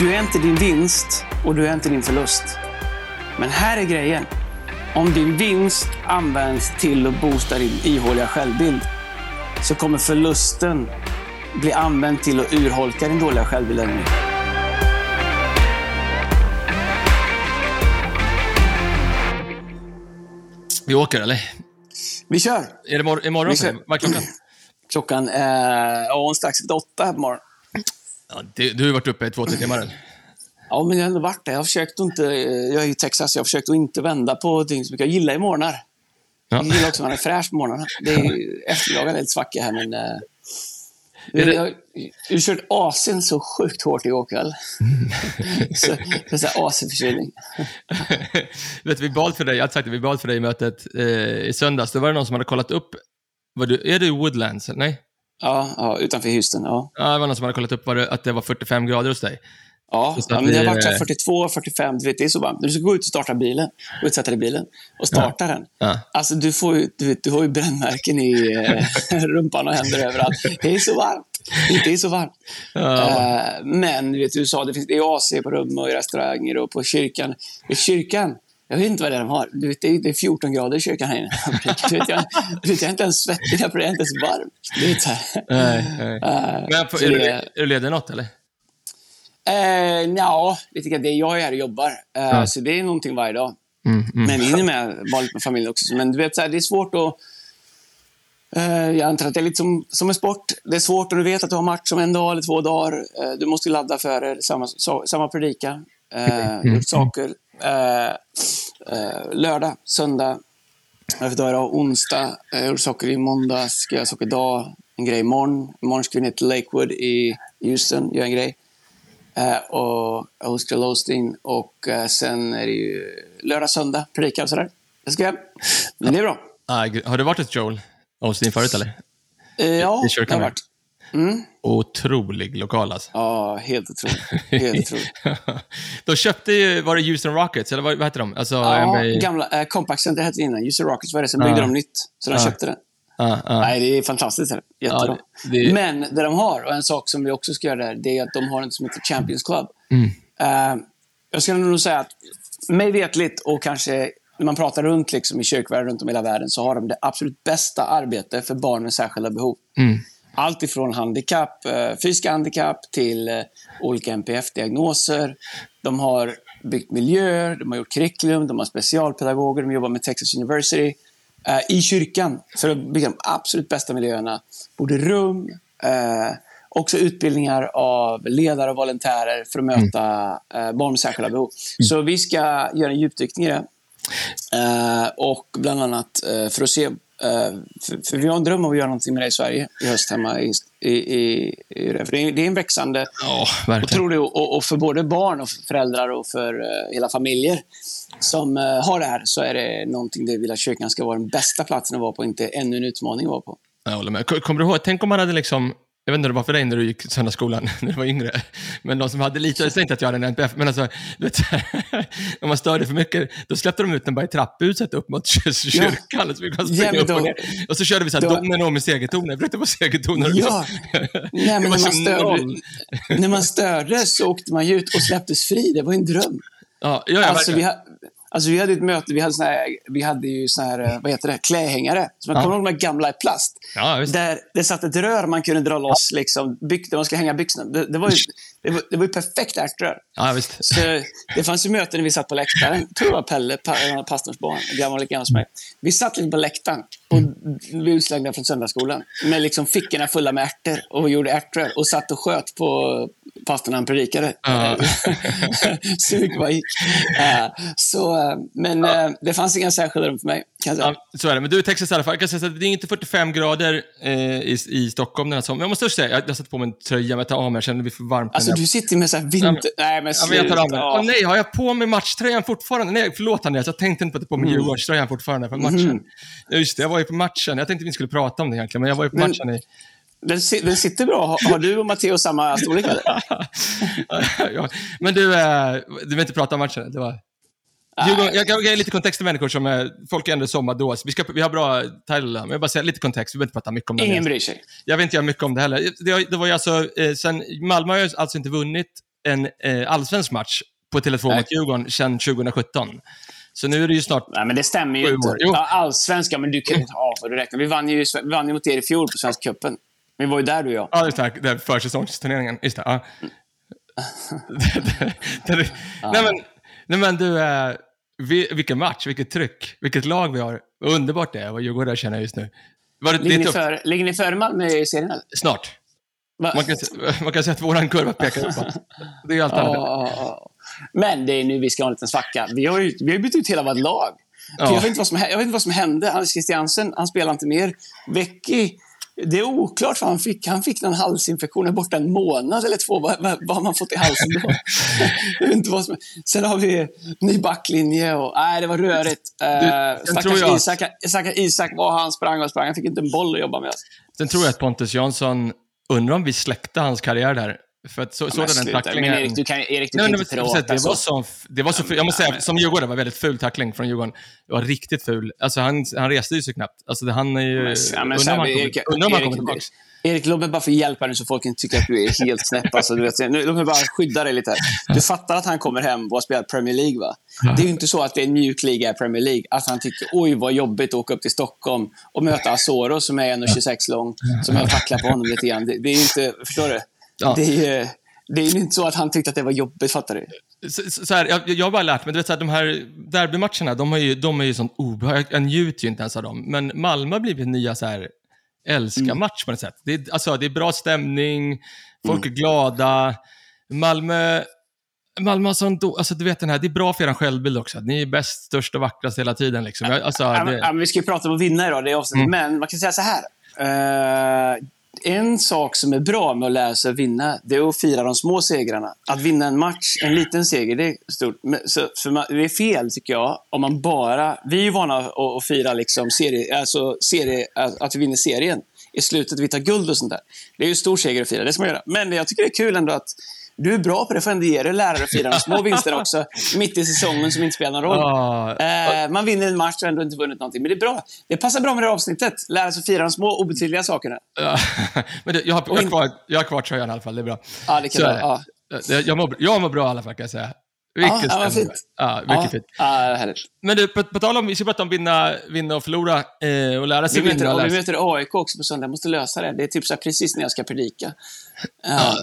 Du är inte din vinst och du är inte din förlust. Men här är grejen. Om din vinst används till att boosta din ihåliga självbild så kommer förlusten bli använd till att urholka din dåliga självbild ännu. Vi åker, eller? Vi kör! Är det mor- imorgon? Vad är klockan? Klockan är ja, strax efter åtta här på morgonen. Ja, du, du har varit uppe i två, tre timmar. Ja, men jag har ändå varit där. Jag har försökt inte... Jag är i Texas, jag har försökt att inte vända på ting så mycket. Jag gillar ju morgnar. Ja. Jag gillar också att man är fräsch på morgnarna. Det är lite svacka här, men... Är det- Jag har kört AC'n så sjukt hårt igår kväll. så, det så här AC-förkylning. Vi bad för dig, jag sagt det, vi bad för dig i mötet eh, i söndags. Då var det någon som hade kollat upp, var du, är du i Woodlands? Nej? Ja, ja, utanför Houston. Ja, Ja, det var någon som hade kollat upp var det, att det var 45 grader hos dig. ja, ja men det har varit så här eh, 42, 45, du vet, det är så varmt. Du ska gå ut och starta bilen, och sätta dig i bilen och starta den. Ja. Alltså, du, får du, vet, du har ju brännmärken i eh, rumpan och händer överallt. Det är så varmt. Det är så varmt. Ja. Eh, men du vet, du sa det finns det är AC på rum och i restauranger och på kyrkan. I kyrkan, jag vet inte vad det är de har. Du vet, det, är, det är 14 grader i kyrkan här inne. Du vet, jag, du vet, jag är inte ens svettig, för det är inte ens varmt. Det är så här. Nej, nej. Eh, Men så är, du, det- är du ledig något, eller? Eh, ja, lite grann. Det är jag är här och jobbar. Eh, Ja. Så det är någonting varje dag. Mm, mm. Men vi hinner med vara lite med familjen också. Men du vet, så här, det är svårt att... Eh, jag antar att det är lite som, som en sport. Det är svårt och du vet att du har match om en dag eller två dagar. Eh, du måste ladda för det. Samma, så, samma predika. Eh, gjort saker. Eh, eh, lördag, söndag. Varför dag idag? Onsdag. Jag gjorde saker i måndags. Ska göra saker idag. En grej imorgon. Imorgon ska vi ner till Lakewood i Houston. Göra en grej. Eh, och jag hos Joel Osteen. Och eh, sen är det ju lördag, söndag. Predika och sådär. Det ska jag. Men det är bra. Ah, har du varit hos Joel Osteen förut, eller? Eh, ja, det har med? varit. Mm. Otrolig lokal, alltså. Ja, helt otroligt. Helt otroligt. de köpte ju, var det Houston Rockets, eller vad, vad heter de? Alltså, Ja, NBA... gamla eh, Compact Center hette det innan. User Rockets var det. Sen byggde Ja. de nytt. Så de Ja. köpte det. Ah, ah. Nej, det är fantastiskt. Jättebra. Ja, det- Men det de har, och en sak som vi också ska göra där, det är att de har något som heter Champions Club. Mm. Eh, jag skulle nog säga att, mig vetligt och kanske när man pratar runt liksom, i kyrkvärlden runt om i hela världen, så har de det absolut bästa arbetet för barn med särskilda behov. Mm. Allt ifrån handikapp, eh, fysiska handikapp till eh, olika NPF-diagnoser. De har byggt miljöer, de har gjort curriculum, de har specialpedagoger, de jobbar med Texas University. Eh, I kyrkan, för att bygga de absolut bästa miljöerna. Både rum, eh, också utbildningar av ledare och volontärer för att möta eh, barn med särskilda behov. Så vi ska göra en djupdykning i det. Eh, och bland annat för att se, för, för vi har en dröm om att göra någonting med det i Sverige i höst hemma i, i, i, i det. Är, det är en växande, Ja, verkligen. otrolig, och, och för både barn och för föräldrar och för eh, hela familjer som eh, har det här så är det någonting där vill att kyrkan ska vara den bästa platsen att vara på, inte ännu en utmaning att vara på. Jag håller med. Kom- Kommer du ihåg, tänk om man hade liksom, jag vet inte hur det var för dig när du gick söndagsskolan, när du var yngre, men de som hade lite, jag säger inte att jag hade en NPF, men alltså, du vet, om man störde för mycket, då släppte de ut den bara i trapphuset upp mot kyrkan. Och så, fick man Ja, och, då- ner. och så körde vi så här, domino med segertoner, vet du vad segertoner? Ja. Nej, men när man, störde, när man störde så åkte man ut och släpptes fri. Det var en dröm. Ja, ja, ja Alltså vi, ha, alltså vi hade ett möte, vi hade, såna här, vi hade ju såna här, eh, vad heter det, klädhängare. Så man Ja. kommer ihåg de gamla i plast? Ja. Där det satt ett rör man kunde dra loss, liksom, byx, där man ska hänga byxorna. Det, det, var ju, det, var, det var ju perfekt ärtrör. Ja. Så det fanns ju möten när vi satt på läktaren. Jag tror det var Pelle, pa, pastorns barn, gammal gammal som mig. Vi satt lite på läktaren och vi var utslängda från söndagsskolan. Med liksom fickorna fulla med ärtor och gjorde ärtrör och satt och sköt på pastorn han predikade. Ja. mycket bara gick. Eh, så, eh, men eh, det fanns inga särskilda rum för mig, kan jag säga. Ja, så är det. Men du är i Texas i alla fall. Jag kan säga så att det är inte 45 grader eh, i, i Stockholm den här sommaren. Jag måste säga, jag, jag satt på mig en tröja, men jag tar av mig, jag känner blir för varmt. Alltså, du sitter med så här vinter... Nej, men Ja, men jag tar av sluta. mig. Ja. Åh nej, har jag på mig matchtröjan fortfarande? Nej, förlåt Andreas, jag tänkte inte på att på mig Djurgårdströjan fortfarande för matchen. Ja, just det, jag var ju på matchen. Jag tänkte vi skulle prata om det egentligen, men jag var ju på Men- matchen i... Den, den sitter bra. Har, du och Matteo samma storlek? Ja, men du, eh, du vill inte prata om matchen? Det var... Djurgården, jag kan ge lite kontext till människor som är, folk är ändå sommardos. Vi, ska, vi har bra title, men jag bara säga lite kontext. Vi behöver inte prata mycket om det. Ingen bryr sig. Jag vill inte göra mycket om det heller. Det, det var ju alltså, eh, sen, Malmö har alltså inte vunnit en eh, allsvensk match på Tele2 Nej. mot Djurgården sedan 2017. Så nu är det ju snart... Nej, men det stämmer ju inte. Ja, allsvenska, men du kan inte vad du räknar. Vi vann, ju, vi vann ju mot er i fjol på Svenska cupen. Vi var ju där du och jag. Ja, just det, den försäsongsturneringen. Just det, ja. nej, men, nej, men du, eh, vi, vilken match, vilket tryck, vilket lag vi har. Vad underbart det är vad Djurgården känner just nu. Var Ligger ni, före, ligger ni före Malmö i serien? Eller? Snart. Va? Man kan, man kan säga att våran kurva pekar uppåt. Det är allt annat. ja. Men det är nu vi ska ha en liten svacka. Vi har ju vi har bytt ut hela vårt lag. För Ja. Jag, vet inte vad som, jag vet inte vad som hände. Anders Christiansen, han spelar inte mer. Vecchi, det är oklart vad han fick. Han fick någon halsinfektion, är borta en månad eller två. Vad, vad, vad har man fått i halsen då? inte vad som, sen har vi ny backlinje och... Nej, det var rörigt. Tror stackars jag- Isak, stackars Isak, vad han sprang och sprang. Han fick inte en boll att jobba med. Sen tror jag att Pontus Jansson, undrar om vi släckte hans karriär där. För att så, Men sådan tacklingen... Men Erik, du kan, Erik, du Nej, kan men, inte men, prata det, var så. det var så ful, Jag måste säga, som Djurgårdare, var väldigt ful tackling från Djurgården. Det var riktigt ful. Alltså, han, han reste ju sig knappt. Alltså, han är ju... Ja, men undrar om han kommer, Erik, tillbaka. Erik, låt mig bara få hjälpa dig så folk inte tycker att du är helt snäpp. Alltså, du vet, nu, låt mig bara skydda dig lite. Här. Du fattar att han kommer hem och har spelat Premier League, va? Det är ju inte så att det är en mjuk liga i Premier League. Att han tycker oj vad jobbigt att åka upp till Stockholm och möta Asoro som är 1,26 lång, som jag tacklar på honom lite grann. Det, det är ju inte, förstår du? Ja. Det är ju det är inte så att han tyckte att det var jobbigt, fattar du? Så, så här, jag, jag har bara lärt mig, du vet, så här, de här derbymatcherna, de, har ju, de är ju sånt obehag. Jag njuter ju inte ens av dem. Men Malmö har blivit nya så här, älska-match på något sätt. Det är, alltså, det är bra stämning, folk är glada. Malmö, Malmö har sån do, alltså du vet den här, det är bra för er självbild också. Ni är bäst, störst och vackrast hela tiden. Liksom. Jag, alltså, Ja, men, det, ja, men vi ska ju prata om att vinna idag, det är avsnittet. Mm. Men man kan säga så här. Eh, en sak som är bra med att lära sig att vinna, det är att fira de små segrarna. Att vinna en match, en liten seger, det är stort. Men, så, för man, det är fel, tycker jag, om man bara... Vi är ju vana att, att fira liksom serie, alltså serie, att att vi vinner serien i slutet, vi tar guld och sånt där. Det är ju en stor seger att fira, det ska man göra. Men jag tycker det är kul ändå att du är bra på det, får ändå ge dig lärare att fira de små vinster också, mitt i säsongen som inte spelar någon roll. Ja, Eh, man vinner en match och ändå inte vunnit någonting. Men det är bra. Det passar bra med det här avsnittet. Lära sig att fira de små obetydliga sakerna. ja. men det, jag, har, jag, har kvar, jag har kvar tröjan i alla fall, det är bra. Ja, det kan Så vara. Ja. det. Jag, jag, mår, jag mår bra i alla fall, kan jag säga. Ja, vad stämning. fint. Ja, mycket ja. fint. Ja, härligt. Men du, på, på tal om, vi ska prata om vinna, vinna och förlora eh, och lära sig Vi vinna. möter, och lära vi sig. möter AIK också på söndag. Jag måste lösa det. Det är typ så precis när jag ska predika. Uh,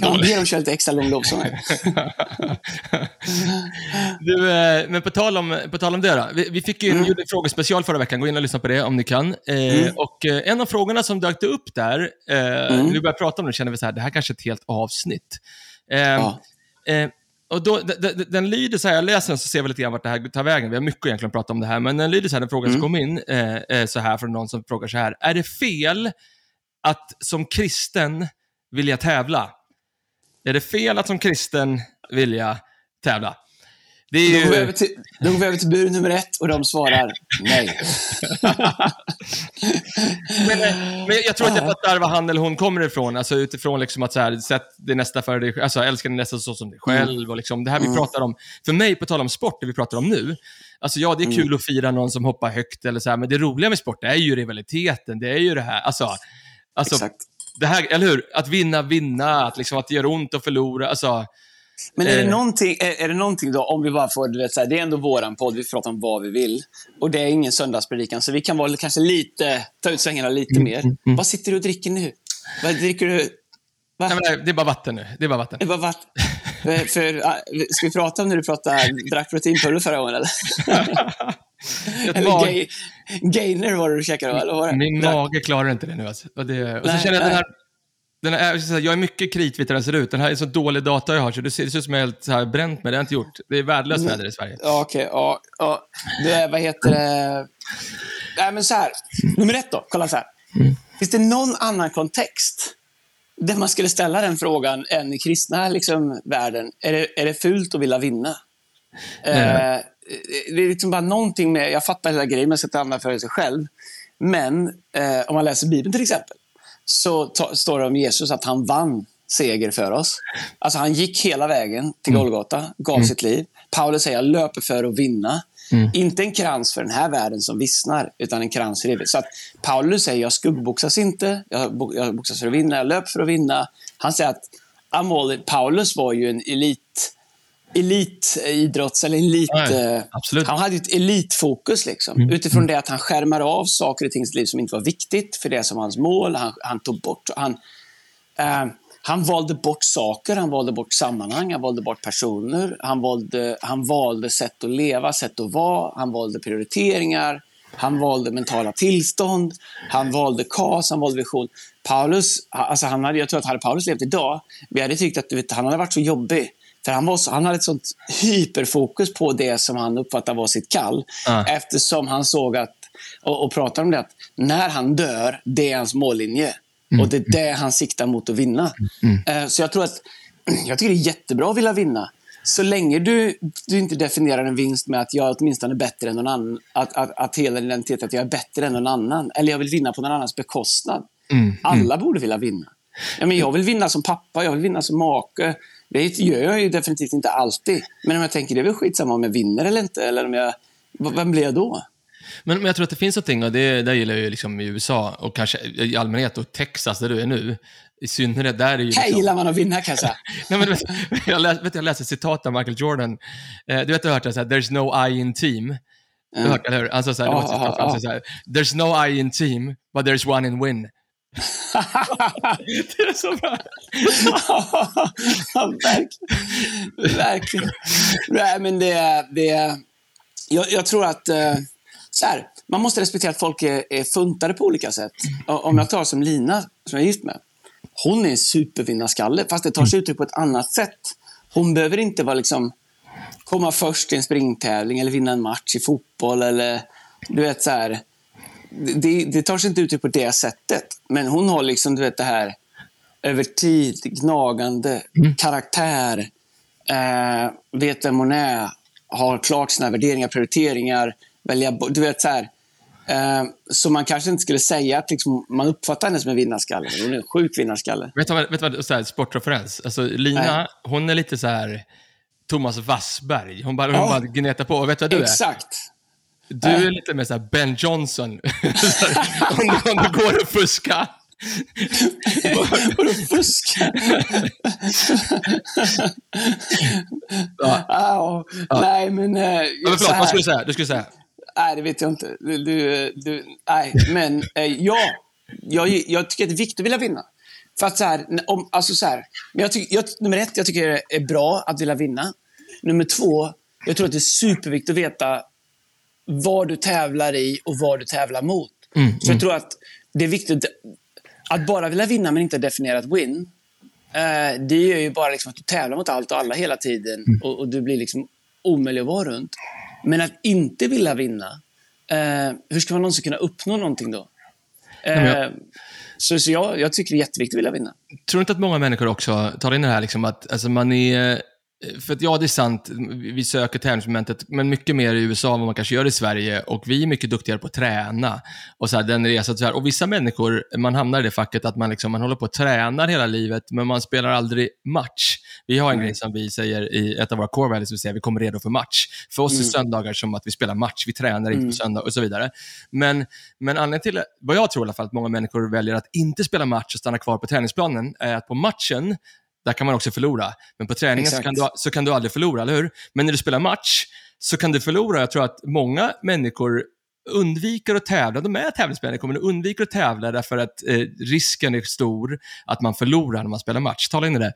kan man be dem köra lite extra lång lovsång? Du, eh, men på tal, om, på tal om det då. Vi, vi fick ju, Mm. en frågespecial förra veckan. Gå in och lyssna på det om ni kan. Eh, Och eh, en av frågorna som dök upp där, eh, Mm. nu börjar jag prata om det, känner vi så här, det här kanske är ett helt avsnitt. Eh, Ja. och då, den lyder så här, jag läser den så ser vi lite grann vart det här tar vägen. Vi har mycket egentligen att prata om det här, men den lyder så här, den frågan Mm. som kom in, så här från någon som frågar så här. Är det fel att som kristen vilja tävla? Är det fel att som kristen vilja tävla? Det är Då ju... går, vi över till, då går vi över till bur nummer ett och de svarar nej. Men, eh, men jag tror att jag fattar var han eller hon kommer ifrån. Alltså utifrån liksom att så här, sätt det nästa för dig, alltså älska det nästa så som dig själv. Och liksom, det här vi pratar om. För mig, på tal om sport, det vi pratar om nu. Alltså ja, det är kul att fira någon som hoppar högt eller så här, men det roliga med sport är ju rivaliteten. Det är ju det här, alltså, alltså Exakt. Det här, eller hur? Att vinna, vinna, att, liksom, att det gör ont att förlora. Alltså, Men är det, Eh. någonting, är, är det någonting då, om vi bara får, du vet, så här, det är ändå våran podd, vi pratar om vad vi vill. Och det är ingen söndagspredikan, så vi kan vara kanske lite, ta ut svängarna lite Mm, mer. Vad sitter du och dricker nu? Vad dricker du? Va? nej, det är bara vatten nu. Det är bara vatten. Det var vatten. för, för, ah, ska vi prata om när du pratade, drack proteinpulver förra gången eller? Mag- gay, gainer var det du käkade? Eller var det? Min mage klarar inte det nu alltså. Och, det, och så Nej, känner jag den här, den här, jag ska säga, jag är mycket kritvit hur den ser ut. Den här är så dålig data jag har, så det ser, det ser ut som jag är helt så här bränt med det. har jag inte gjort. Det är värdelöst väder i Sverige. Ja, okej. ja, ja. Är- vad heter det? Nej, men så här. Nummer ett då. Kolla så här. Finns det någon annan kontext där man skulle ställa den frågan än i kristna liksom, världen? Är det, är det fult att vilja vinna? Eh, det är liksom bara någonting med, jag fattar hela grejen med att sätta andra före sig själv. Men eh, om man läser Bibeln till exempel, så ta, står det om Jesus att han vann seger för oss. Alltså han gick hela vägen till Golgata, gav sitt liv. Paulus säger, jag löper för att vinna. Inte en krans för den här världen som vissnar, utan en krans för evigt. Så att Paulus säger, jag skuggboxas inte, jag, bo- jag boxas för att vinna, jag löper för att vinna. Han säger att Paulus var ju en elit elitidrotts eller elit... Nej, absolut. Han hade ett elitfokus liksom. Mm. Utifrån det att han skärmar av saker i sitt liv som inte var viktigt för det som var hans mål. Han, han tog bort... Han, eh, han valde bort saker, han valde bort sammanhang, han valde bort personer. Han valde, han valde sätt att leva, sätt att vara. Han valde prioriteringar. Han valde mentala tillstånd. Han valde KAS, han valde vision. Paulus, alltså han hade, jag tror att hade Paulus levt idag, vi hade tyckt att vet, han hade varit så jobbig. För han, var så, han hade ett sånt hyperfokus på det som han uppfattade var sitt kall. Uh. Eftersom han såg att, och, och pratade om det, att när han dör, det är hans mållinje. Mm. Och det är det han siktar mot att vinna. Mm. Uh, så jag tror att, jag tycker det är jättebra att vilja vinna. Så länge du, du inte definierar en vinst med att jag är åtminstone är bättre än någon annan, att, att, att hela identiteten att jag är bättre än någon annan, eller jag vill vinna på någon annans bekostnad. Mm. mm. Alla borde vilja vinna. Ja, men jag vill vinna som pappa, jag vill vinna som make, det gör jag ju definitivt inte alltid. Men om jag tänker, det är väl skitsamma om jag vinner eller inte. Eller om jag, vem blir jag då? Men, men jag tror att det finns någonting, och det, det gillar jag ju liksom i USA och kanske i allmänhet och Texas där du är nu. I synnerhet där är ju... Liksom... Här gillar man att vinna kan jag säga. Nej, men, vet, jag, läs, vet, jag läste ett citat av Michael Jordan. Eh, du vet, du har hört det så här, “There's no I in team”. Du har hört det, eller hur? Alltså, så här, oh, oh, oh. så här, “There's no I in team, but there's one in win”. det är så bra. ja, verkligen. verkligen. Nej, men det, det, jag, jag tror att eh, så här, man måste respektera att folk är, är funtade på olika sätt. Om jag tar som Lina, som jag är gift med. Hon är en supervinnarskalle, fast det tar sig uttryck på ett annat sätt. Hon behöver inte vara liksom, komma först i en springtävling eller vinna en match i fotboll. eller du vet så här, det, det tar sig inte uttryck på det sättet. Men hon har liksom, du vet det här över tid, gnagande, mm. karaktär, eh, vet vem hon är, har klart sina värderingar, prioriteringar, välja Du vet så här. Eh, så man kanske inte skulle säga att liksom, man uppfattar henne som en vinnarskalle. Hon är en sjuk vinnarskalle. Vet du vad, vet du vad så här, sportreferens? Alltså, Lina, äh. hon är lite så här Thomas Wassberg. Hon bara, ja. bara gnetar på. Och vet du vad du Exakt. är? Du är lite mer såhär Ben Johnson. om, om du går och fuskar. Vadå fuska? ja. Ah, Nej, men... Eh, men förlåt, vad skulle du säga? Du skulle säga? Nej, det vet jag inte. Du, du, nej, men eh, ja. Jag, jag tycker att det är viktigt att vilja vinna. För att så här, om, alltså så här, men jag tycker, jag, nummer ett, jag tycker det är bra att vilja vinna. Nummer två, jag tror att det är superviktigt att veta vad du tävlar i och vad du tävlar mot. Mm, så jag mm. tror att det är viktigt att bara vilja vinna men inte definiera ett win. Eh, det gör ju bara liksom att du tävlar mot allt och alla hela tiden mm. och, och, du blir liksom omöjlig att vara runt. Men att inte vilja vinna, eh, hur ska man någonsin kunna uppnå någonting då? Eh, jag... Så, så jag, jag, tycker det är jätteviktigt att vilja vinna. Tror du inte att många människor också tar in det här liksom att alltså man är för att ja, det är sant, vi söker tävlingsmomentet, men mycket mer i USA än vad man kanske gör i Sverige. Och vi är mycket duktigare på att träna. Och så här, den resan, så här. Och vissa människor, man hamnar i det facket att man, liksom, man håller på att träna hela livet, men man spelar aldrig match. Vi har en mm. grej som vi säger i ett av våra core values, vi säger vi kommer redo för match. För oss mm. är söndagar som att vi spelar match, vi tränar inte mm. på söndag och så vidare. Men, men anledningen till, vad jag tror i alla fall, att många människor väljer att inte spela match och stanna kvar på träningsplanen, är att på matchen, där kan man också förlora. Men på träningen så kan, du, så kan du aldrig förlora, eller hur? Men när du spelar match så kan du förlora. Jag tror att många människor undviker att tävla. De är tävlingsmänniskor, men de undviker att tävla därför att eh, risken är stor att man förlorar när man spelar match. Tala in i det.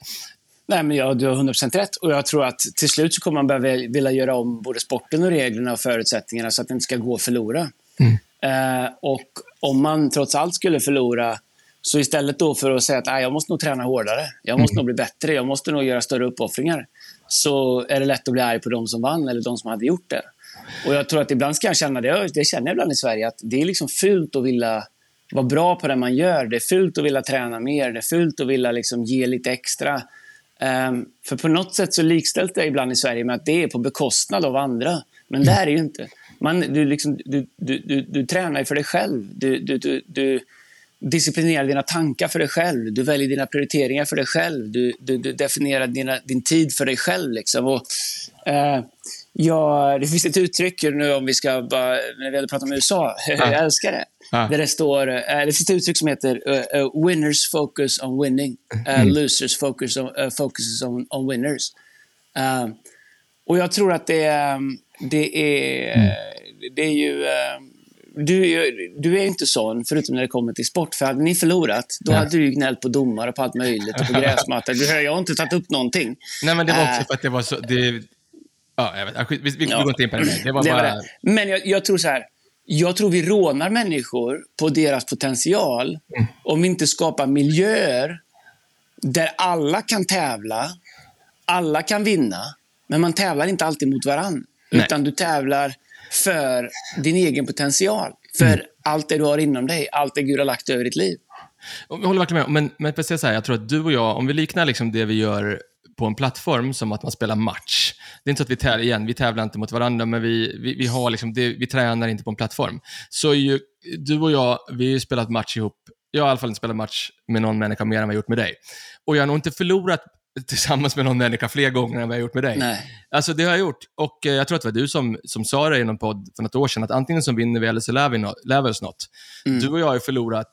Nej, men ja, du har 100% rätt. Och jag tror att till slut så kommer man behöva vilja göra om både sporten och reglerna och förutsättningarna så att det inte ska gå att förlora. Mm. Eh, och om man trots allt skulle förlora så istället då för att säga att jag måste nog träna hårdare, jag måste mm. nog bli bättre, jag måste nog göra större uppoffringar. Så är det lätt att bli arg på de som vann eller de som hade gjort det. Och jag tror att ibland ska jag känna det, det känner jag ibland i Sverige, att det är liksom fult att vilja vara bra på det man gör. Det är fult att vilja träna mer, det är fult att vilja liksom ge lite extra. Um, för på något sätt så likställs det ibland i Sverige med att det är på bekostnad av andra. Men mm. det är det ju inte. Man, du, liksom, du, du, du, du tränar ju för dig själv. Du, du, du, du, disciplinerar dina tankar för dig själv. Du väljer dina prioriteringar för dig själv. Du, du, du definierar dina, din tid för dig själv. Liksom. Och, eh, Ja, det finns ett uttryck nu om vi ska bara, när vi hade pratat om USA, jag älskar det. Ja. Där det står, eh, det finns ett uttryck som heter uh, “Winners focus on winning, uh, losers focus on, uh, focuses on, on winners”. Och jag tror att det, det är, Mm. det är ju... du, du är inte sån, förutom när det kommer till sport. För hade ni förlorat, då Ja. hade du gnällt på domare och på allt möjligt och på gräsmatta. Du hör, jag har inte tagit upp någonting. Nej, men det var Äh. också för att det var så... Det, ja, jag vet. Vi, vi, Ja. går inte in på det mer. Det var Det var bara... det. Men jag, jag tror så här. Jag tror vi rånar människor på deras potential Mm. om vi inte skapar miljöer där alla kan tävla, alla kan vinna, men man tävlar inte alltid mot varann. Nej. Utan du tävlar för din egen potential. För Mm. allt det du har inom dig, allt det Gud har lagt över ditt liv. Jag håller verkligen med. Men, men precis så här, jag tror att du och jag, om vi liknar liksom det vi gör på en plattform som att man spelar match. Det är inte så att vi tävlar, igen, vi tävlar inte mot varandra, men vi, vi, vi, har liksom det, vi tränar inte på en plattform. Så ju, du och jag, vi har ju spelat match ihop. Jag har i alla fall inte spelat match med någon människa mer än vad jag gjort med dig. Och jag har nog inte förlorat tillsammans med någon människa fler gånger än vad jag har gjort med dig. Nej. Alltså det har jag gjort. Och eh, jag tror att det var du som, som sa det i någon podd för något år sedan, att antingen så vinner vi eller så lär vi, no, lär vi oss något. Du och jag har ju förlorat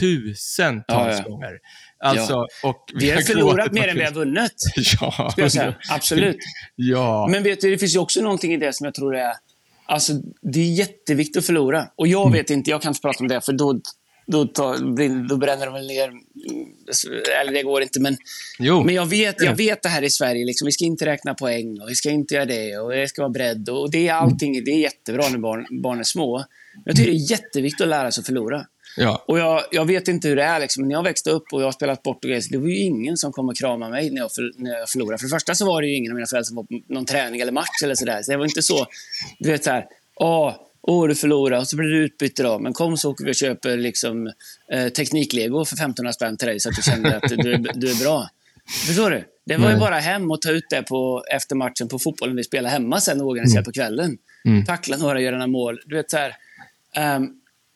tusentals Ja, ja. gånger. Alltså, och Vi har gått förlorat mer än vi har vunnit. Ja. Jag säga. Absolut. Ja. Men vet du, det finns ju också någonting i det som jag tror är... Alltså, det är jätteviktigt att förlora. Och jag vet inte, jag kan inte prata om det, för då, då, tar, då bränner de väl ner... mm, Eller det går inte, men... Jo. Men jag vet, jag vet det här i Sverige. Liksom, vi ska inte räkna poäng och vi ska inte göra det och det ska vara bredd. Och det är allting. Det är jättebra när barn, barn är små. Jag tycker det är jätteviktigt att lära sig att förlora. Ja. Och jag, jag vet inte hur det är, liksom. när jag växte upp och jag har spelat bort och grejer, det var ju ingen som kom och kramade mig när jag, för, när jag förlorade. För det första så var det ju ingen av mina föräldrar som var på någon träning eller match eller sådär. Så det var inte så, du vet såhär, åh, åh du förlorade och så blir du utbytt idag. Men kom så åker vi och köper liksom, eh, tekniklego för 1500 spänn till dig så att du känner att du, är- du är bra. Förstår du? Det var ju Nej. bara hem och ta ut det på, efter matchen på fotbollen vi spelade hemma sen och organisera på kvällen. Mm. Tackla några, göra några mål. Du vet så här, ehm,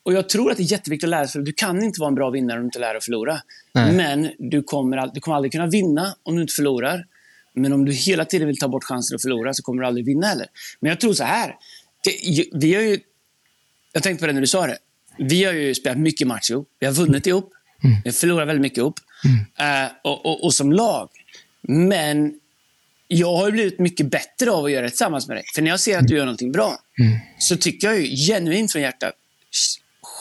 och jag tror att det är jätteviktigt att lära sig. Du kan inte vara en bra vinnare om du inte lär dig att förlora. Nej. Men du kommer, all, du kommer aldrig kunna vinna om du inte förlorar. Men om du hela tiden vill ta bort chansen att förlora så kommer du aldrig vinna heller. Men jag tror så här. Det, vi har ju, jag tänkte på det när du sa det. Vi har ju spelat mycket match ihop. Vi har vunnit ihop. Vi har förlorat väldigt mycket ihop. Eh, och, och, och som lag. Men jag har ju blivit mycket bättre av att göra det tillsammans med dig. För när jag ser att du gör någonting bra, så tycker jag ju genuint från hjärtat,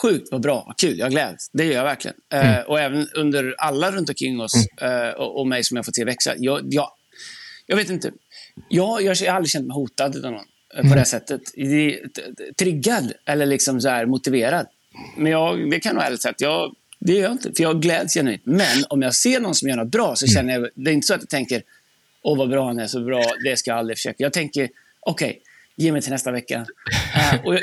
sjukt vad bra, vad kul, jag gläds. Det gör jag verkligen. Eh, och även under alla runt omkring oss eh, och, och mig som jag fått se växa. Jag, jag, jag vet inte. Jag, jag har aldrig känt mig hotad av någon eh, på det sättet. Det- t- t- Triggad eller liksom så här motiverad. Men jag, det kan jag ärligt säga att jag, det gör jag inte. För jag gläds genuint. Men om jag ser någon som gör något bra så känner jag, det är inte så att jag tänker, åh vad bra han är, så bra, det ska jag aldrig försöka. Jag tänker, okej, ge mig till nästa vecka. Eh, och jag,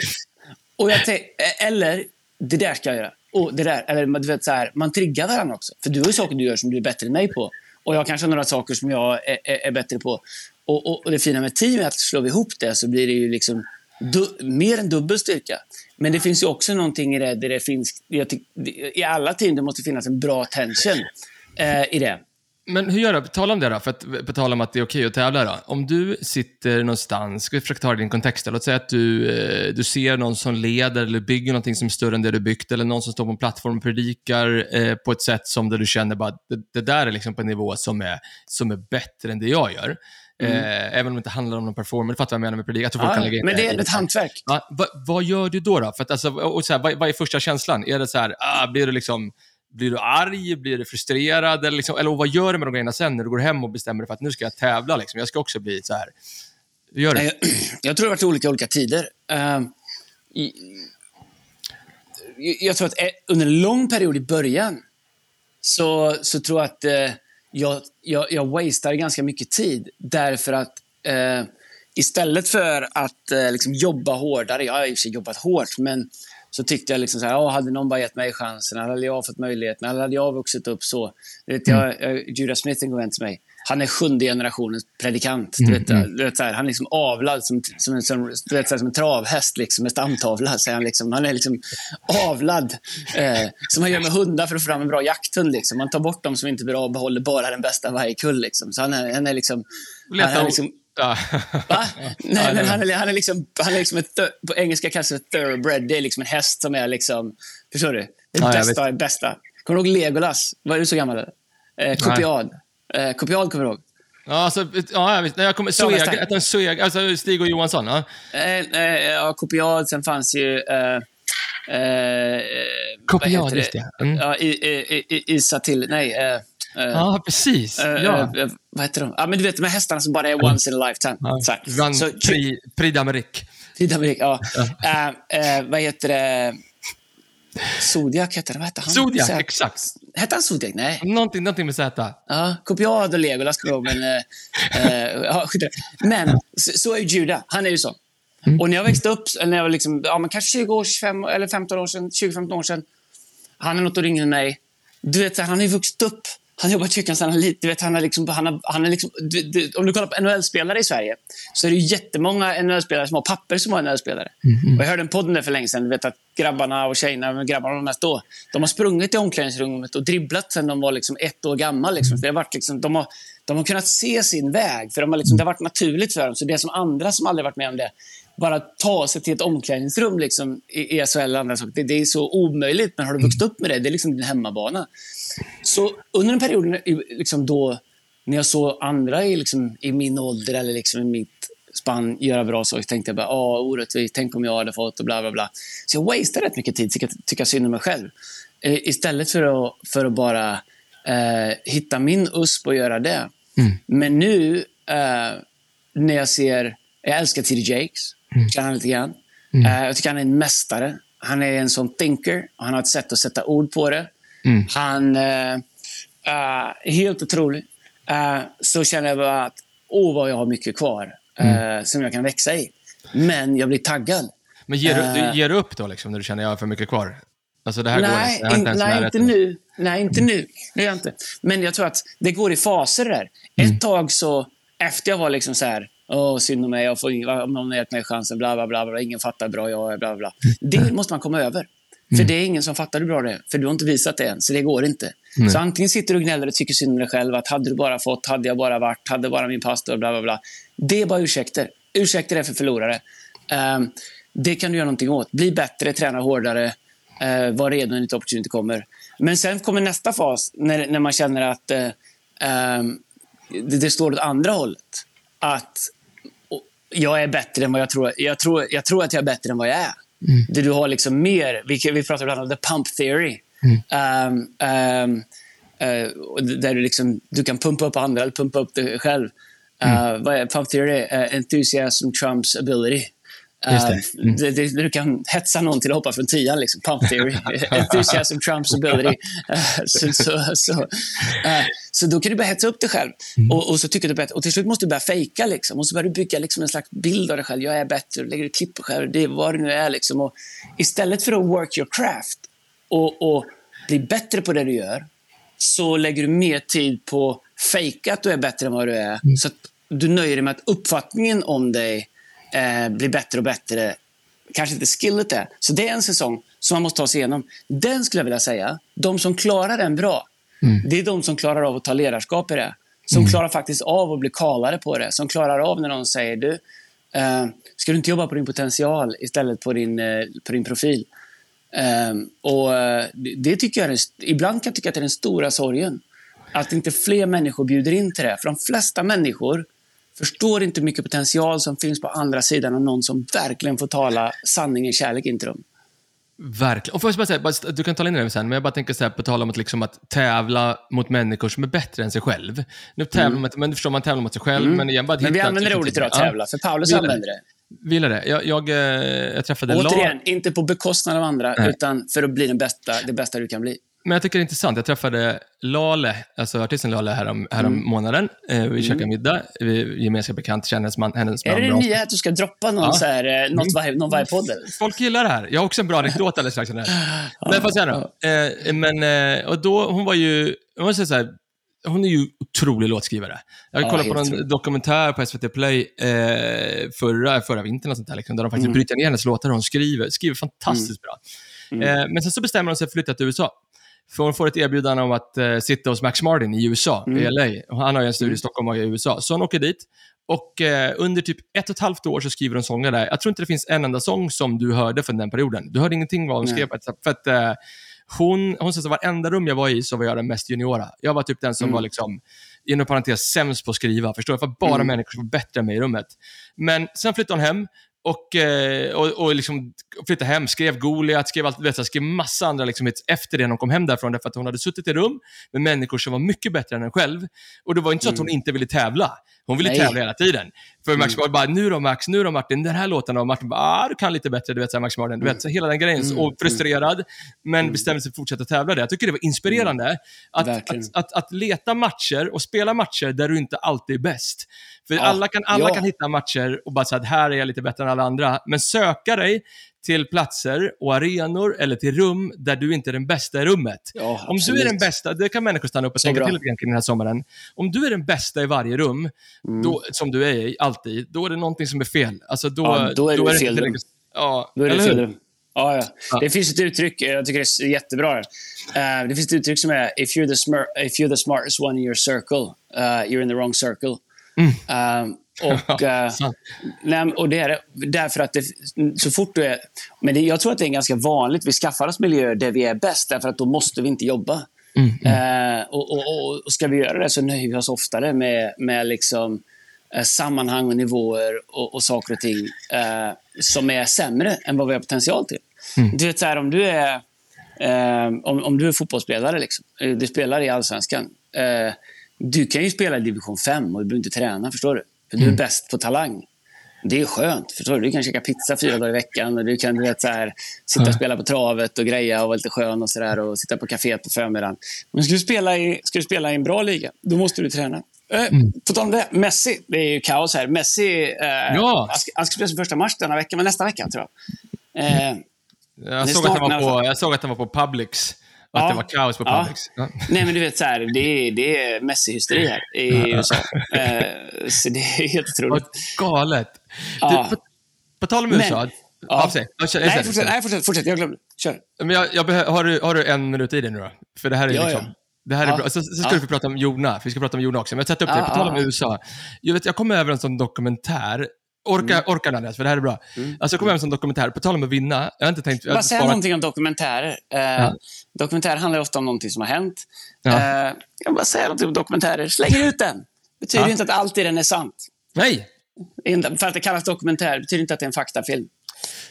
och jag tänk, eller, det där ska jag göra. Och det där, eller du vet så här, man triggar varandra också. För du har saker du gör som du är bättre än mig på. Och jag kanske har några saker som jag är, är, är bättre på. Och, och, och det fina med team är att slår vi ihop det så blir det ju liksom du, mer än dubbel styrka. Men det finns ju också någonting i det där det finns, jag tyck, i alla team det måste finnas en bra tension eh, i det. Men hur gör du? Tala om det då, för att på tal om att det är okej att tävla då. Om du sitter någonstans, ska vi försöka ta det i din kontext? Låt säga att du, eh, du ser någon som leder eller bygger någonting som är större än det du byggt, eller någon som står på en plattform och predikar eh, på ett sätt som där du känner bara att det, det där är liksom på en nivå som är, som är bättre än det jag gör. Eh, även om det inte handlar om någon performance, fattar vad jag menar med predik. Jag tror folk kan Mm. Lägga in men det är ett hantverk. Ja, vad, vad gör du då? då? För att, alltså, och så här, vad, vad är första känslan? Är det så här, ah, blir du liksom blir du arg? Blir du frustrerad? Eller, liksom, eller vad gör du med de grejerna sen när du går hem och bestämmer dig för att nu ska jag tävla? Liksom. Jag ska också bli så här. Gör du? Jag, jag tror det har varit olika olika tider. Uh, i, jag tror att eh, under en lång period i början så, så tror jag att eh, jag, jag, jag wastar ganska mycket tid. Därför att eh, istället för att eh, liksom jobba hårdare, jag har i och för sig jobbat hårt, men så tyckte jag liksom så här, "Ja, hade någon bara gett mig chansen, hade jag fått möjligheten, hade jag vuxit upp så. Vet, jag, jag, Judas Smith en gång till mig. Han är sjunde generationens predikant. Du vet, du vet, så här, han är liksom avlad som, som, en, som, du vet, så här, som en travhäst liksom, med stamtavla. Så han, liksom, han är liksom avlad. Eh, som man gör med hundar för att få fram en bra jakthund. Liksom. Man tar bort dem som inte är bra och behåller bara den bästa varje kull. Liksom. Så han är, han är liksom... Han är liksom Ja. Va? Nej, men han är, han är liksom, han är liksom ett, på engelska kallas det thoroughbred. Det är liksom en häst som är liksom, förstår du? Ja, jag bästa, det bästa. Kommer du ihåg Legolas? Var du så gammal? Eh, kopiad. Eh, kopiad kommer du ihåg? Ja, alltså, ja, jag vet. Jag kommer... Sagas Sueg, tank. att en Sueg, alltså Stig och Johansson. Ja. Eh, eh, ja, kopiad. Sen fanns ju... Eh, eh, heter just det. Mm. Ja, i, i, i, Isa till... Nej. Eh, eh, Ja, precis. eh, ja. eh, vad heter de? Ja, men du vet de här hästarna som bara är once in a lifetime. Ja. Så här. Van, Så, Pri, Prix d'Amérique. Ja. Eh, eh, vad heter det? Zodiac heter det. Vad heter han? Zodiac, Så- exakt. Hette han Zodiac? Nej. Någonting, någonting med Z. Ja, Kopiad och Legolas ihåg, men... Eh, eh, ja, men så, så är ju Judah. Han är ju så. Och när jag växte upp, eller när jag var liksom, ja, men kanske 20 år, 25 eller 15 år sedan, 20-15 år sedan. Han är något yngre än mig. Du vet, han har ju vuxit upp. Han han är liten. Du vet, han har liksom, han har, han är liksom, du, du, om du kollar på NHL-spelare i Sverige så är det jättemånga NHL-spelare som har papper som har NHL-spelare. Och jag hörde en podd där för länge sedan. Du vet att grabbarna och tjejerna, grabbarna var mest då, de har sprungit i omklädningsrummet och dribblat sedan de var liksom ett år gamla. Liksom. För det har varit liksom, de, har, de har kunnat se sin väg, för de har liksom, det har varit naturligt för dem. Så det är som andra som aldrig varit med om det, bara ta sig till ett omklädningsrum liksom, i ESL eller andra saker. Det, det är så omöjligt, men har du vuxit upp med det, det är liksom din hemmabana. Så under en period liksom då, när jag såg andra i, liksom, i min ålder eller liksom i mitt spann göra bra saker, tänkte jag bara, ah, orättvist, tänk om jag hade fått och bla bla bla. Så jag wastade rätt mycket tid, tycka, tycka synd om mig själv. Eh, istället för att, för att bara eh, hitta min USP och göra det. Men nu, eh, när jag ser, jag älskar T.D. Jakes, känner han lite grann. Eh, jag tycker han är en mästare. Han är en sån thinker och han har ett sätt att sätta ord på det. Han eh, eh, är helt otrolig. Eh, så känner jag bara att, åh vad jag har mycket kvar eh, som jag kan växa i. Men jag blir taggad. Men ger, du- Eh. du ger du upp då, liksom, när du känner att jag har för mycket kvar? Alltså, det här går Nej, inte. Jag har in, nej inte nu. Nej, inte nu. Det gör inte. Men jag tror att det går i faser där. Ett tag så, efter jag var liksom så här, åh synd om mig, jag får ingen, om någon gett mig chansen, bla bla bla, bla ingen fattar hur bra jag är, bla bla bla. Det måste man komma över. För det är ingen som fattar hur bra det är, för du har inte visat det än, så det går inte. Så antingen sitter du och gnäller och tycker synd om dig själv, att hade du bara fått, hade jag bara varit, hade bara min pastor, bla bla bla. Det är bara ursäkter. Ursäkter är för förlorare. Ehm, det kan du göra någonting åt. Bli bättre, träna hårdare, uh, var redo när ditt opportunity kommer. Men sen kommer nästa fas, när, när man känner att eh, ehm, det, det står åt andra hållet. Att jag är bättre än vad jag tror. Jag tror, jag tror att jag är bättre än vad jag är. Där du har liksom mer, vi, vi pratar ibland om the pump theory. Ehm, ehm, eh, och där du, liksom, du kan pumpa upp andra eller pumpa upp dig själv. Uh, vad är pump theory? Uh, enthusiasm trumps ability. Uh, det. Mm. det, det, du kan hetsa någon till att hoppa från tian. Liksom. Pump theory. enthusiasm trumps ability. Uh, så, så, så, uh, så då kan du börja hetsa upp dig själv. Och, och, så tycker du bättre. och till slut måste du börja fejka. Liksom. Och så börjar du bygga liksom, en slags bild av dig själv. Jag är bättre. Du lägger ett klipp på själv. Det är vad det nu är. Liksom. Och istället för att work your craft och, och bli bättre på det du gör så lägger du mer tid på fejka att du är bättre än vad du är. Så att du nöjer dig med att uppfattningen om dig eh, blir bättre och bättre. Kanske inte skillet är. Så det är en säsong som man måste ta sig igenom. Den skulle jag vilja säga, de som klarar den bra, det är de som klarar av att ta ledarskap i det. Som klarar faktiskt av att bli kalade på det. Som klarar av när någon säger du, eh, ska du inte jobba på din potential istället på din, eh, på din profil? Ehm, och eh, det, tycker jag är, ibland kan jag tycka att det är den stora sorgen. Att inte fler människor bjuder in till det. För de flesta människor förstår inte hur mycket potential som finns på andra sidan av någon som verkligen får tala sanning i kärlek in till dem. Verkligen. Och får jag bara säga, du kan tala in det sen, men jag bara tänker så här, på tal om att, liksom, att tävla mot människor som är bättre än sig själv. Nu tävlar man, men du förstår, man tävlar mot sig själv, men igen, bara Mm. Men vi använder det ordet idag, tävla. För Paulus det. använder det. Gillar det. Jag, jag, eh, jag träffade Återigen, inte på bekostnad av andra, Nej. utan för att bli den bästa, det bästa du kan bli. Men jag tycker det är intressant. Jag träffade Lale, alltså artisten Lale, härom, härom Mm. månaden. Eh, vi käkade middag. Vi gemensam bekant, känner hennes man, hennes Är man det det bra. nya att du ska droppa någon, Ja. så här, eh, något varje, någon varje podd? eller? Folk gillar det här. Jag har också en bra anekdot alldeles strax. det. Men får jag säga då. Eh, men, eh, och då, hon var ju, jag måste säga så här, hon är ju otrolig låtskrivare. Jag Ja, kollade på någon otroligt. dokumentär på SVT Play eh, förra, förra vintern, och sånt där, liksom, där de faktiskt Mm. bryter ner hennes låtar och hon skriver, skriver fantastiskt bra. Eh, men sen så bestämmer hon sig för att flytta till USA. För hon får ett erbjudande om att eh, sitta hos Max Martin i USA, Mm. i LA. Och han har ju en studio i Stockholm och i USA. Så hon åker dit. Och eh, under typ ett och ett halvt år så skriver hon sånger där. Jag tror inte det finns en enda sång som du hörde från den perioden. Du hörde ingenting vad hon Nej. skrev. För att eh, hon, hon sa att varenda rum jag var i så var jag den mest juniora. Jag var typ den som Mm. var liksom, inom parentes, sämst på att skriva. Förstår du? För bara Mm. människor som var bättre än mig i rummet. Men sen flyttade hon hem och, eh, och, och liksom flyttade hem, skrev Goliat, skrev, allt, vet, skrev massa andra liksom, hits efter det när hon kom hem därifrån. Därför att hon hade suttit i rum med människor som var mycket bättre än henne själv. Och det var inte så att hon inte ville tävla. Hon ville Mm. Nej. tävla hela tiden. För Max var bara, nu då Max, nu då Martin, den här låten då. Martin bara, ah, du kan lite bättre, du vet, så här, Max Martin. Du vet, så hela den grejen. Mm. Och frustrerad, men bestämde sig för att fortsätta tävla där. Jag tycker det var inspirerande. Att, Verkligen. att, att, att leta matcher och spela matcher där du inte alltid är bäst. För Ja, alla, kan, alla ja. kan hitta matcher och bara säga att här är jag lite bättre än alla andra. Men söka dig till platser och arenor eller till rum där du inte är den bästa i rummet. Ja, Om du är den bästa, det kan människor stanna upp och tänka till lite grann kring den här sommaren. Om du är den bästa i varje rum, Mm. då, som du är i, alltid, då är det någonting som är fel. Alltså då, Ja, då är du i det fel rum. Ja, Då är det fel rum. Ja, ja. Ja. Det finns ett uttryck, eh, jag tycker det är jättebra. Eh, det finns ett uttryck som är If you're the, if you're the smartest one in your circle, uh, you're in the wrong circle. Eh, och, eh, nej, och det är det därför att det, så fort du är... Men det, jag tror att det är ganska vanligt. Vi skaffar oss miljöer där vi är bäst, därför att då måste vi inte jobba. Eh, och, och, och, ska vi göra det så nöjer vi oss oftare med, med liksom, eh, sammanhang och nivåer och, och saker och ting eh, som är sämre än vad vi har potential till. Du vet, så här, om du är, eh, om, om du är fotbollsspelare, liksom, eh, du spelar i Allsvenskan. Du kan ju spela i division 5 och du behöver inte träna, förstår du? För du är bäst på talang. Det är skönt. Förstår du? du kan käka pizza fyra dagar i veckan och du kan du vet, så här, sitta och spela på travet och greja och vara lite skön och, så där, och sitta på kaféet på förmiddagen. Men ska du, spela i, ska du spela i en bra liga, då måste du träna. Eh, På tal om det, Messi. Det är ju kaos här. Messi, eh, Ja. han, ska, spela sin första match denna vecka, men nästa vecka tror jag. Eh, Jag såg, att snart han när- var på, jag såg att han var på Publix. Att Ja. det var kaos på. Publix. Ja. Nej, men du vet, så här, det, är, det är Messi-hysteri här i USA. Eh, så det är helt Vad otroligt. galet. Ja. Du, på, på tal om Men- USA. Ja. Ja. säg. Ja, kör- Nej, säg- fortsätt, nej, fortsätt, fortsätt. Jag glömde. Kör. Men jag, jag har, du, har du en minut i dig nu då? För det här är Ja, liksom... ja. Det här är Ja. bra. Så, så ska Ja. vi prata om Jona. Vi ska prata om Jona också. Men jag tagit upp Ja, det. På tal om. USA. Jag, vet, jag kom över en sån dokumentär. Orka, Mm. orka Andreas, för det här är bra. Alltså, jag kom över en sån dokumentär. På tal om att vinna. Jag har inte tänkt... Bara säga sparat- någonting om dokumentärer. Eh, Dokumentärer handlar ofta om någonting som har hänt. Ja. Eh, jag bara säga någonting om dokumentärer. Släng ut den. betyder Ja. inte att alltid den är sant. Nej! För att det kallas dokumentär betyder inte att det är en faktafilm.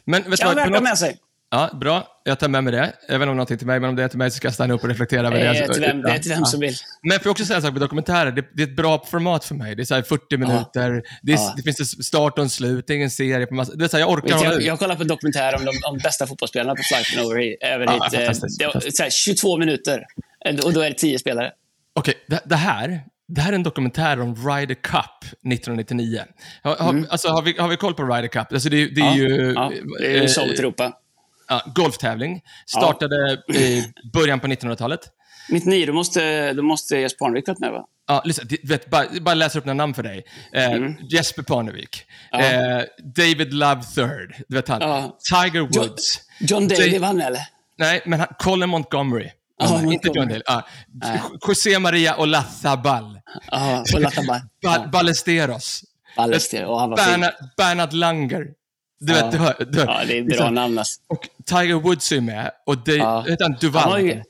Men vet Kan vad? ha något- med sig. Ja, bra. Jag tar med mig det. Även om någonting till mig, men om det är till mig så ska jag stanna upp och reflektera över Det det. är till vem, det är till vem Ja. som vill. Men får jag också säga en sak med dokumentärer. Det, det är ett bra format för mig. Det är så här 40 minuter. Det, är, Ja. det finns start och en slut. Det är ingen serie. På massa, det är så här, jag orkar Jag, ut. jag kollar på en dokumentär om de om bästa fotbollsspelarna på flighten över, hit- över Ja, hit. Eh, fantastiskt, det fantastiskt. här, 22 minuter. Eh, Och då är det 10 spelare. Okej, det, det här. Det här är en dokumentär om Ryder Cup 1999. Har, har, alltså, har, vi, har vi koll på Ryder Cup? Alltså, det, det är Mm. Ja, ju... ja, det är eh, USA mot Europa. Ja, golftävling. Startade i början på 1900-talet. 99, då måste, då måste Jesper Parnevik varit med va? Ja, lyssna, vet, bara, bara läsa upp några namn för dig. Eh, Jesper Parnevik. Mm. Ja. Eh, David Love Third. Du vet han. Ja. Tiger John, Woods. John Daly Jay- vann eller? Nej, men han, Colin Montgomery. Ja, Nej, inte. John Dale. Ja. José Maria Olazabal. Ja, och Latabal. Ba Ja, Ballesteros. Ballester. Och han var fin. Bernard, Bernard Langer. Du Ja. vet, du hör. Du hör. Ja, det är bra Liksom. namn alltså. Och Tiger Woods är med. Och det, Ja. heter han Duval? Han var, ju,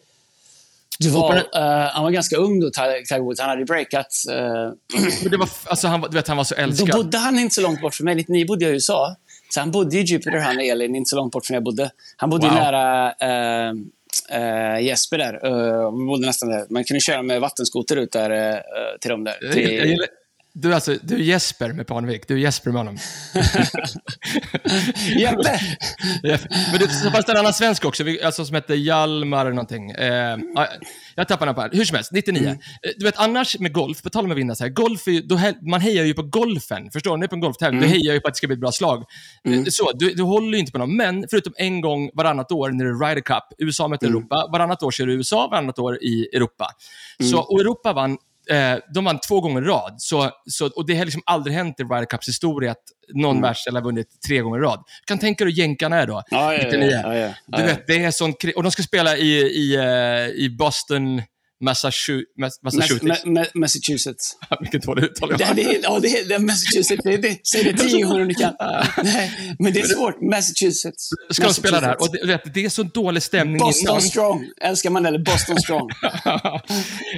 du var, Och eh, han var ganska ung då, Tiger Woods. Han hade breakat. eh, Men det var, alltså, han, var- du vet, han var så då älskad. bodde han inte så långt bort från mig. 99 bodde jag i USA. Så han bodde i Jupiter, han och Elin, inte så långt bort från där jag bodde. Han bodde ju Wow. nära eh, eh, Jesper där. Uh, vi bodde nästan där. Man kunde köra med vattenskoter ut där eh, till dem där. Gillar- jag Till, gillar- Du, är alltså, du Jesper med Parnevik. Du är Jesper med honom. Jeppe! Men det fanns det en annan svensk också, alltså, som hette Hjalmar eller någonting. Eh, ja, jag tappar namnet. Hur som helst, 99. Mm. Eh, Du vet, annars med golf, på tal om att vinna så här, golf är då, man hejar ju på golfen. Förstår ni? På en golftävling, Mm. du hejar ju på att det ska bli ett bra slag. Eh, Så, du, du håller ju inte på någon, men förutom en gång varannat år när det är Ryder Cup, USA möter Mm. Europa, varannat år kör USA, varannat år i Europa. Mm. Så, och Europa vann eh, de vann två gånger i rad. Så, så, och det har liksom aldrig hänt i Ryder Cups historia att någon Mm. har vunnit tre gånger i rad. Kan tänka dig hur jänkarna är då. Ja, ja, 99. ja, ja, ja, Du vet, det är sån Och de ska spela i, i, eh, i Boston, Massachusetts. Mass- Massachusetts. Ma- Ma- Massachusetts. Vilket dåligt uttal jag Det, har. det, är- ja, det det Massachusetts. Det, det, säg det tio gånger om du kan. Nej, men det är svårt. Massachusetts. Ska de spela där? Massachusetts. Och det, det är så dålig stämning Boston innan. strong. Älskar man det? Eller Boston strong.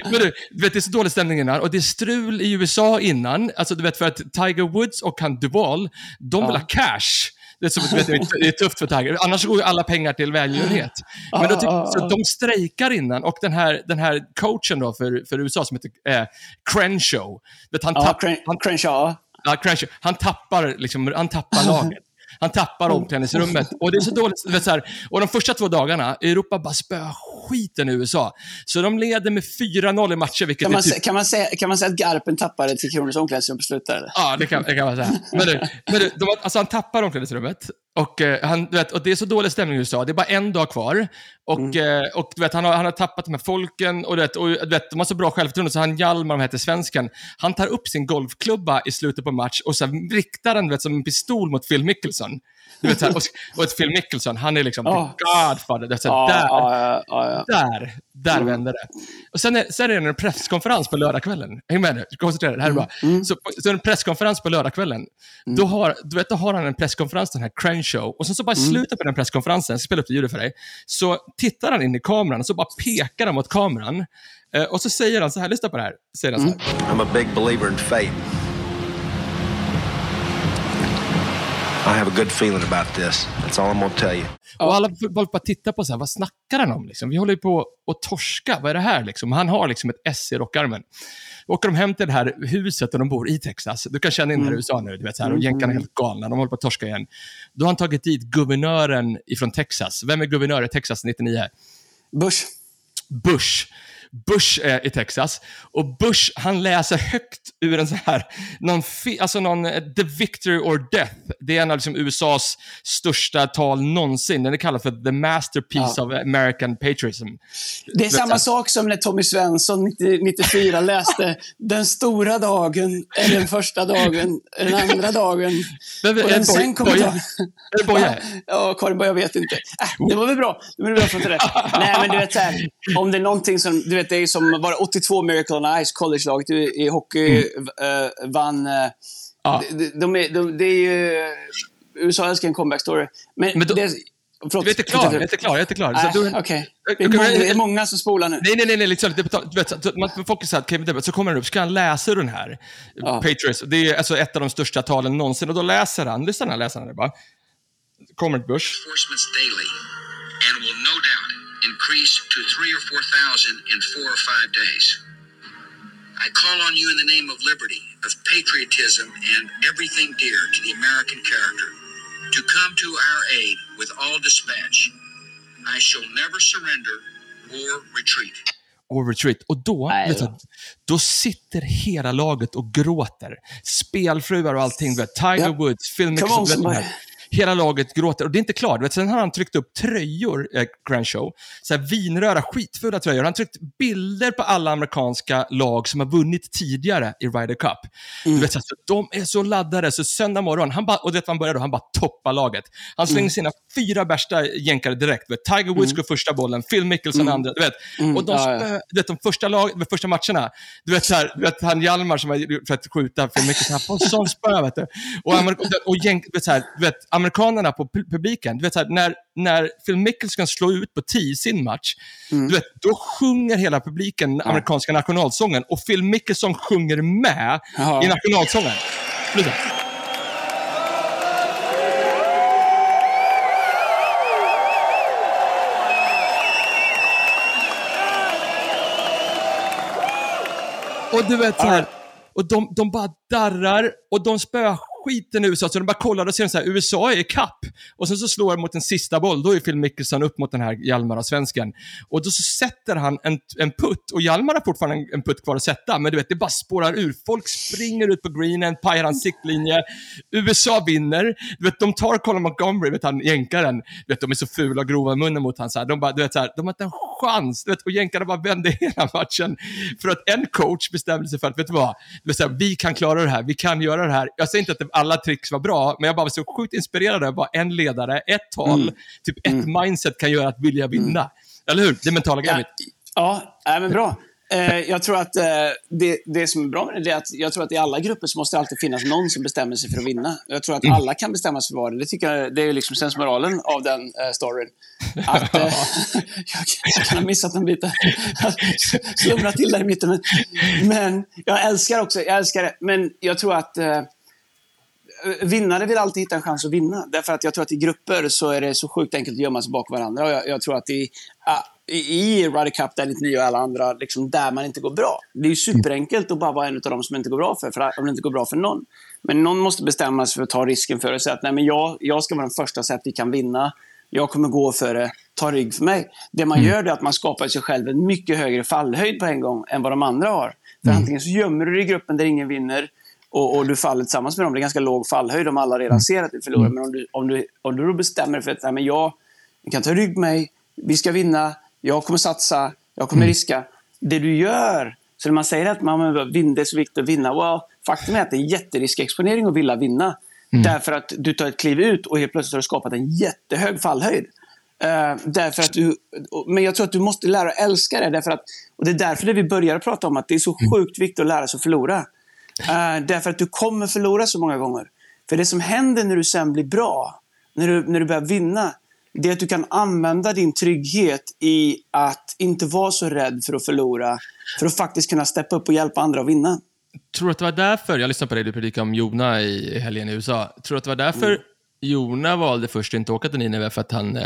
Men du, du vet, det är så dålig stämning innan och det är strul i USA innan. Alltså, du vet, för att Tiger Woods och han Duval, de vill Ja. ha cash. Det är, som, vet, det är- tufft för Tiger. Annars går ju alla pengar till välgörenhet. Men då tycker, Ah, ah, så ah. de strejkar innan och den här, den här coachen då för, för USA som heter eh, Crenshaw, vet, han, tapp, han, Crenshaw. ja, Crenshaw, han tappar, liksom, han tappar laget. Han tappar omklädningsrummet. Och det är så dåligt. Vet, så här, och de första två dagarna, Europa bara spöar skiten i USA. Så de leder med 4-0 i matcher, vilket Kan man, typ kan, man säga, kan man säga att Garpen tappade till Kronors omklädningsrum på slutet? Ja, det kan, det kan man säga. Men du, men du de, alltså han tappar omklädningsrummet. Och, eh, han, vet, och det är så dålig stämning i USA. Det är bara en dag kvar. Och, eh, och du vet, han, har, han har tappat de här folken och, du vet, och du vet, de har så bra självförtroende så han Hjalmar, de heter svensken, han tar upp sin golfklubba i slutet på match och så här riktar den du vet, som en pistol mot Phil Mickelson. Du vet, så här, och, och ett Phil Mickelson, han är liksom the godfather. Du vet, så här, Ja, där, ja. där, där vänder det. Och sen är, sen är det en presskonferens på lördagskvällen. Häng med nu, koncentrera dig, det här är bra. Så, så är det en presskonferens på lördagskvällen. Då, har, du vet, då har han en presskonferens, den här Crenshaw. Och sen så bara i slutet på den presskonferensen, jag ska spela upp det ljudet för dig, så tittar han in i kameran och så bara pekar han mot kameran. Eh, och så säger han så här, lyssna på det här. Säger han så här. I'm a big believer in fate. I have a good feeling about this. That's all I'm to tell you. Och alla folk bara tittar på så här, vad snackar han om? Liksom? Vi håller ju på att torska, vad är det här? Liksom? Han har liksom ett S i rockarmen. Åker de hem till det här huset där de bor i Texas, du kan känna in det här i USA nu, du vet, så här, och jänkarna är helt galna, de håller på att torska igen. Då har han tagit dit guvernören ifrån Texas. Vem är guvernör i Texas 99? Bush. Bush. Bush är i Texas. Och Bush, han läser högt ur en så här, någon, alltså någon eh, The Victory or Death. Det är en av liksom USAs största tal någonsin. Den är kallad för The Masterpiece Ja. of American Patriotism. Det är samma sak som när Tommy Svensson 90, 94 läste Den stora dagen är den första dagen, den andra dagen. Men, Och den sen kommer dagen. Är det Boye? Ja, Karin Boye, jag vet inte. Äh, det var väl bra. Det var bra för det. Nej, men du vet så här, om det är någonting som, du vet, det är som var det 82 Miracle on Ice, college-laget i, i hockey, eh, vann. eh, Mm. Ja. de, de, är, de, det är ju, USA älskar en comeback story. Men, Men då- det, förlåt, Du är inte klar, jag är inte klar, jag är inte klar. Så Nej, du-. Jag- Det, är många- jag- det är många som spolar nu. Nej, nej, nej, nej liksom, det, betal- du vet, så, man, folk är så här, Kevin Debet, så kommer han upp, ska han läsa den här? Ja. Patriots. Det är alltså ett av de största talen någonsin. Och då läser han, lyssna när han läser han det bara. Kommer Bush. reinforcements daily and will no doubt increase to three or four thousand in four or five days. I call on you in the name of liberty, of patriotism, and everything dear to the American character to come to our aid with all dispatch. I shall never surrender or retreat. och retreat. Och då, Nej, vet du, då. då sitter hela laget och gråter. Spelfruar och allting. Du vet, Tiger Ja. Woods, Phil Come Hela laget gråter. Och det är inte klart. Vet, sen har han tryckt upp tröjor, eh, Crenshaw. Så här vinröda, skitfula tröjor. Han har tryckt bilder på alla amerikanska lag som har vunnit tidigare i Ryder Cup. Mm. Du vet, så här, de är så laddade, så söndag morgon, han bara, och vet vad han börjar då? Han bara toppar laget. Han slänger Mm. sina fyra bästa jänkare direkt. Vet, Tiger Woods går första bollen, Phil Mickelson andra. Du vet. Och de, Mm. Ja, ja. du vet, de första, lag, de första matcherna, du vet, så här, du vet han Hjalmar som har försökt skjuta Phil Mickelson, han får sån spö. Vet du. Och, amer, och jänk, du vet, så här, du vet, amerikanerna på pu- publiken, du vet, så här, när, när Phil Mickelson slår ut på 10 i sin match, Mm. du vet, då sjunger hela publiken den amerikanska nationalsången och Phil Mickelson sjunger med Ja. i nationalsången. Lyssna. Och du vet så här, och de, de bara darrar och de spöar skiten i USA. Så de bara kollar och ser så här, USA är i kapp. Och sen så slår de mot en sista boll. Då är Phil Mickelson upp mot den här Hjalmar-svensken. Och då så sätter han en, en putt. Och Hjalmar har fortfarande en, en putt kvar att sätta. Men du vet, det bara spårar ur. Folk springer ut på greenen, pajar hans siktlinje. USA vinner. Du vet, de tar Colin Montgomery, vet han, jänkaren. Du vet, de är så fula och grova i munnen mot honom. Så här. De, bara, du vet, så här, de har inte en chans. Du vet, och jänkarna bara vände hela matchen. För att en coach bestämde sig för att, vet du vad? Det säga, vi kan klara det här, vi kan göra det här. Jag säger inte att alla tricks var bra, men jag bara var så sjukt inspirerad av vad en ledare, ett tal, Mm. typ ett mindset kan göra att vilja vinna. Eller hur? Det mentala Ja, grejen. ja ja, men bra. Eh, jag tror att eh, det, det som är bra med det är att jag tror att i alla grupper så måste det alltid finnas någon som bestämmer sig för att vinna. Jag tror att Mm. alla kan bestämma sig för vad det. Det tycker jag det är liksom sensmoralen av den eh, storyn. Att, eh, jag, jag kan ha missat en bit där. Slumrat till där i mitten. Men, men jag älskar också, jag älskar det. Men jag tror att eh, vinnare vill alltid hitta en chans att vinna. Därför att jag tror att i grupper så är det så sjukt enkelt att gömma sig bakom varandra. Och jag, jag tror att i, ah, i, Ryder Cup, där 99 och alla andra, liksom, där man inte går bra. Det är ju superenkelt att bara vara en av dem som inte går bra för, för om det inte går bra för någon. Men någon måste bestämma sig för att ta risken för att säga att Nej, men jag, jag ska vara den första så att vi kan vinna. Jag kommer gå för det, ta rygg för mig. Det man gör är att man skapar sig själv en mycket högre fallhöjd på en gång än vad de andra har. För antingen så gömmer du dig i gruppen där ingen vinner och, och du faller tillsammans med dem. Det är ganska låg fallhöjd om alla redan ser att du förlorar. Men om du, om du, om du bestämmer dig för att Nej, men jag, jag kan ta rygg på mig, vi ska vinna, jag kommer satsa, jag kommer riska. Det du gör, så när man säger att man vinner, det är så viktigt att vinna. Well, faktum är att det är jätteriskexponering att vilja vinna. Därför att du tar ett kliv ut och helt plötsligt har du skapat en jättehög fallhöjd. Eh, därför att du, men jag tror att du måste lära dig att älska det. Därför att, och det är därför det vi började prata om att det är så sjukt viktigt att lära sig att förlora. Eh, därför att du kommer förlora så många gånger. För det som händer när du sen blir bra, när du, när du börjar vinna, det är att du kan använda din trygghet i att inte vara så rädd för att förlora. För att faktiskt kunna steppa upp och hjälpa andra att vinna. Tror du att det var därför, jag lyssnade på dig, du predikade om Jona i helgen i USA. Tror du att det var därför Mm. Jona valde först att inte åka till Nineve för att han, eh,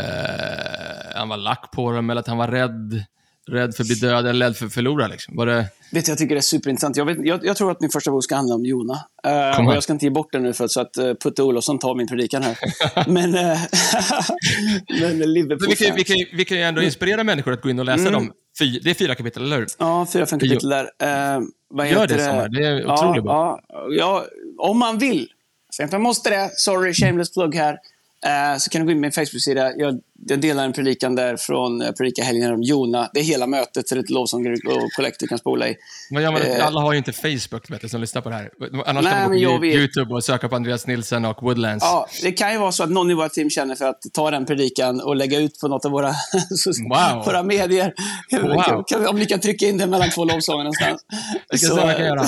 han var lack på dem eller att han var rädd, rädd för att bli död eller rädd för att förlora? Liksom? Var det... Vet jag tycker det är superintressant. Jag, vet, jag, jag tror att min första bok ska handla om Jona. Kom och jag ska inte ge bort den nu för, så att uh, Putte Olofsson tar min predikan här. men uh, men Liverpool Vi kan, vi, kan, vi kan ju ändå inspirera människor att gå in och läsa Mm. dem. Fy, det är fyra kapitel, eller hur? Ja, fyra, fem kapitel där. Uh, vad Gör det, Sommar. Det är ja, otroligt bra. ja, ja, om man vill. Jag inte måste det. Sorry, shameless plug här. Eh, så kan du gå in på min Facebook-sida. Jag, jag delar en predikan där från uh, predikahelgen om Jona. Det är hela mötet, så det är ett lovsång och kollektor kan spola i. Men jag menar, Eh. alla har ju inte Facebook vet du, som lyssnar på det här. Annars Nej, kan man men gå på. YouTube och söka på Andreas Nilsson och Woodlands. Ja, det kan ju vara så att någon i våra team känner för att ta den predikan och lägga ut på något av våra, Wow. våra medier. Wow. Om ni kan trycka in den mellan två lovsånger någonstans. Vi ska se vad vi kan göra.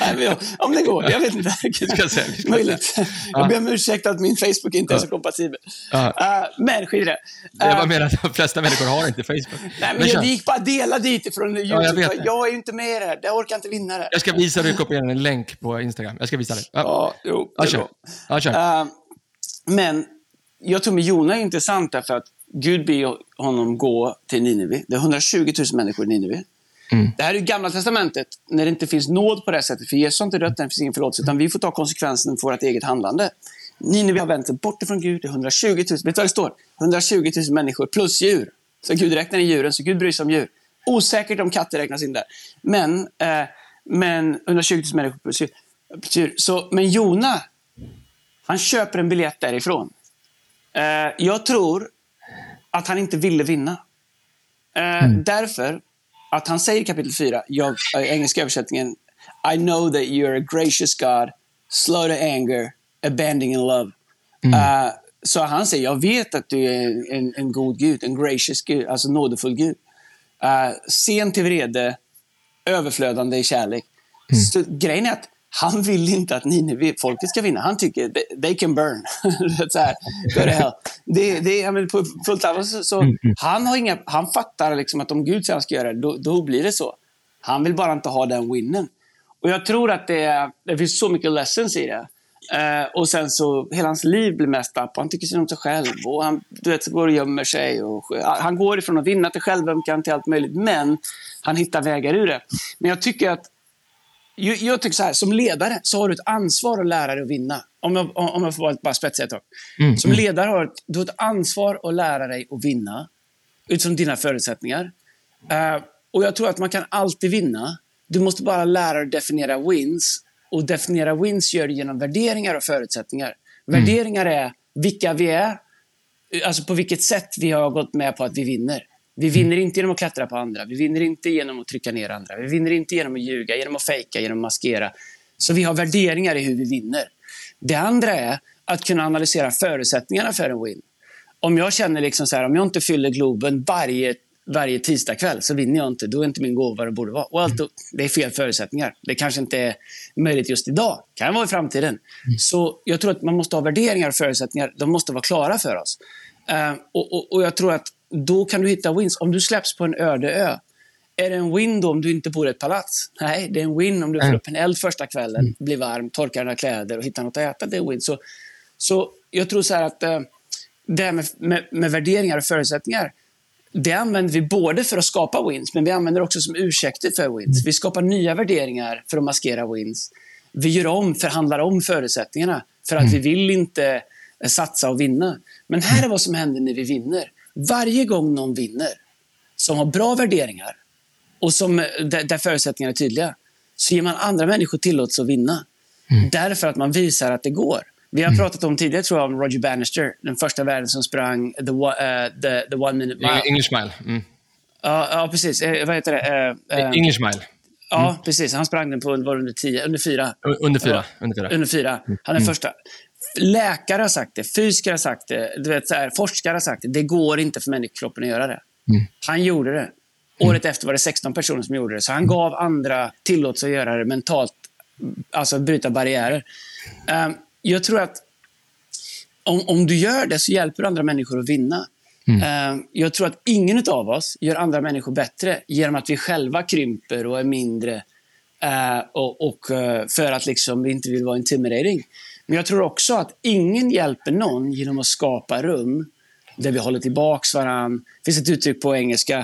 Nej, jag, om det går. Jag vet inte. ska vi ska Möjligt. Jag ber om ursäkt att min Facebook inte är så Ja. kompatibel. Ja. Uh, men skit det. Jag Uh, bara menar att de flesta människor har inte Facebook. nej, Men men jag gick bara dela dit ifrån YouTube. jag vet jag, jag är ju inte med i det här. Jag orkar inte vinna det. Jag ska visa dig kopierar en länk på Instagram. Jag ska visa dig. Ja, Ja, jo, det ja är. Ja, kör. Eh, men jag tror med Jona är intressant därför att Gud ber honom gå till Nineve. Det är 120 000 människor i Nineve. Mm. Det här är Gamla Testamentet, när det inte finns nåd på det sättet. För Jesus har inte dött, det finns ingen förlåtelse. Utan vi får ta konsekvensen för vårt eget handlande. Nineve har vänt sig bort ifrån Gud. Det är 120 000. Vet du vad det står? 120 000 människor plus djur. Så Gud räknar in djuren, så Gud bryr sig om djur. Osäkert om katter räknas in där. Men, eh, men 120 000 människor plus djur. plus djur. Så, men Jona, han köper en biljett därifrån. Eh, jag tror att han inte ville vinna. Eh, Därför att han säger i kapitel 4, jag, i engelska översättningen, I know that you're a gracious God, slow to anger, abandoning in love. Eh, så han säger, jag vet att du är en, en god Gud, en gracious Gud, alltså nådefull Gud. Uh, sen till vrede, överflödande i kärlek. Så grejen är att han vill inte att Nineve-folket ska vinna. Han tycker they, can burn. Så här. Det, det, jag menar, på fullt allvar så, så han, har inga, han fattar liksom att om Gud säger att han ska göra det, då, då blir det så. Han vill bara inte ha den winnen. Och jag tror att det, det finns så mycket lessons i det. Eh, och sen så, hela hans liv blir mest upp. Han tycker synd om sig själv. Och han du vet, så går och gömmer sig. Och, han går ifrån att vinna till självömkan till allt möjligt. Men han hittar vägar ur det. Men jag tycker att jag, jag tycker så här, som ledare så har du ett ansvar att lära dig att vinna. Om jag, om jag får bara spetsig ett tag. Mm, Som ledare har du ett, ansvar att lära dig att vinna utifrån dina förutsättningar. Eh, och jag tror att man kan alltid vinna. Du måste bara lära dig att definiera wins. Och definiera wins gör du genom värderingar och förutsättningar. Värderingar är vilka vi är, alltså på vilket sätt vi har gått med på att vi vinner. Vi vinner inte genom att klättra på andra. Vi vinner inte genom att trycka ner andra. Vi vinner inte genom att ljuga, genom att fejka, genom att maskera. Så vi har värderingar i hur vi vinner. Det andra är att kunna analysera förutsättningarna för en win. Om jag känner liksom så här, om jag inte fyller Globen varje, varje tisdagkväll så vinner jag inte. Då är inte min gåva vad det borde vara. Och allt, det är fel förutsättningar. Det kanske inte är möjligt just idag. kan vara i framtiden. Så jag tror att man måste ha värderingar och förutsättningar. De måste vara klara för oss. Uh, och, och, och jag tror att då kan du hitta wins. Om du släpps på en öde ö, är det en win då om du inte bor i ett palats? Nej, det är en win om du får upp en eld första kvällen, mm. blir varm, torkar dina kläder och hittar något att äta. Det är en win. Så, så jag tror så att uh, det här med, med, med, värderingar och förutsättningar, det använder vi både för att skapa wins, men vi använder också som ursäkter för wins. Vi skapar nya värderingar för att maskera wins. Vi gör om, förhandlar om förutsättningarna för att mm. vi vill inte satsa och vinna. Men här är vad som händer när vi vinner. Varje gång någon vinner, som har bra värderingar och som, där, där förutsättningarna är tydliga, så ger man andra människor tillåtelse att vinna. Mm. Därför att man visar att det går. Vi har mm. pratat om tidigare, tror jag, om Roger Bannister, den första världen som sprang the, uh, the, the one minute mile. English mile. Mm. Ja, ja, precis. Eh, vad heter det? Eh, eh English mile. Ja, mm. precis. Han sprang den på var under, tio, under fyra. Under fyra. Under fyra. Under fyra. Han är mm. första. Läkare har sagt det, fysiker har sagt det, du vet, så här, forskare har sagt det. Det går inte för människokroppen att göra det. Mm. Han gjorde det. Året mm. efter var det 16 personer som gjorde det. Så han gav andra tillåtelse att göra det mentalt, alltså bryta barriärer. Um, jag tror att om, om du gör det så hjälper du andra människor att vinna. Mm. Uh, jag tror att ingen av oss gör andra människor bättre genom att vi själva krymper och är mindre uh, och, och uh, för att liksom vi inte vill vara intimidating. Men jag tror också att ingen hjälper någon genom att skapa rum där vi håller tillbaks varandra. Det finns ett uttryck på engelska,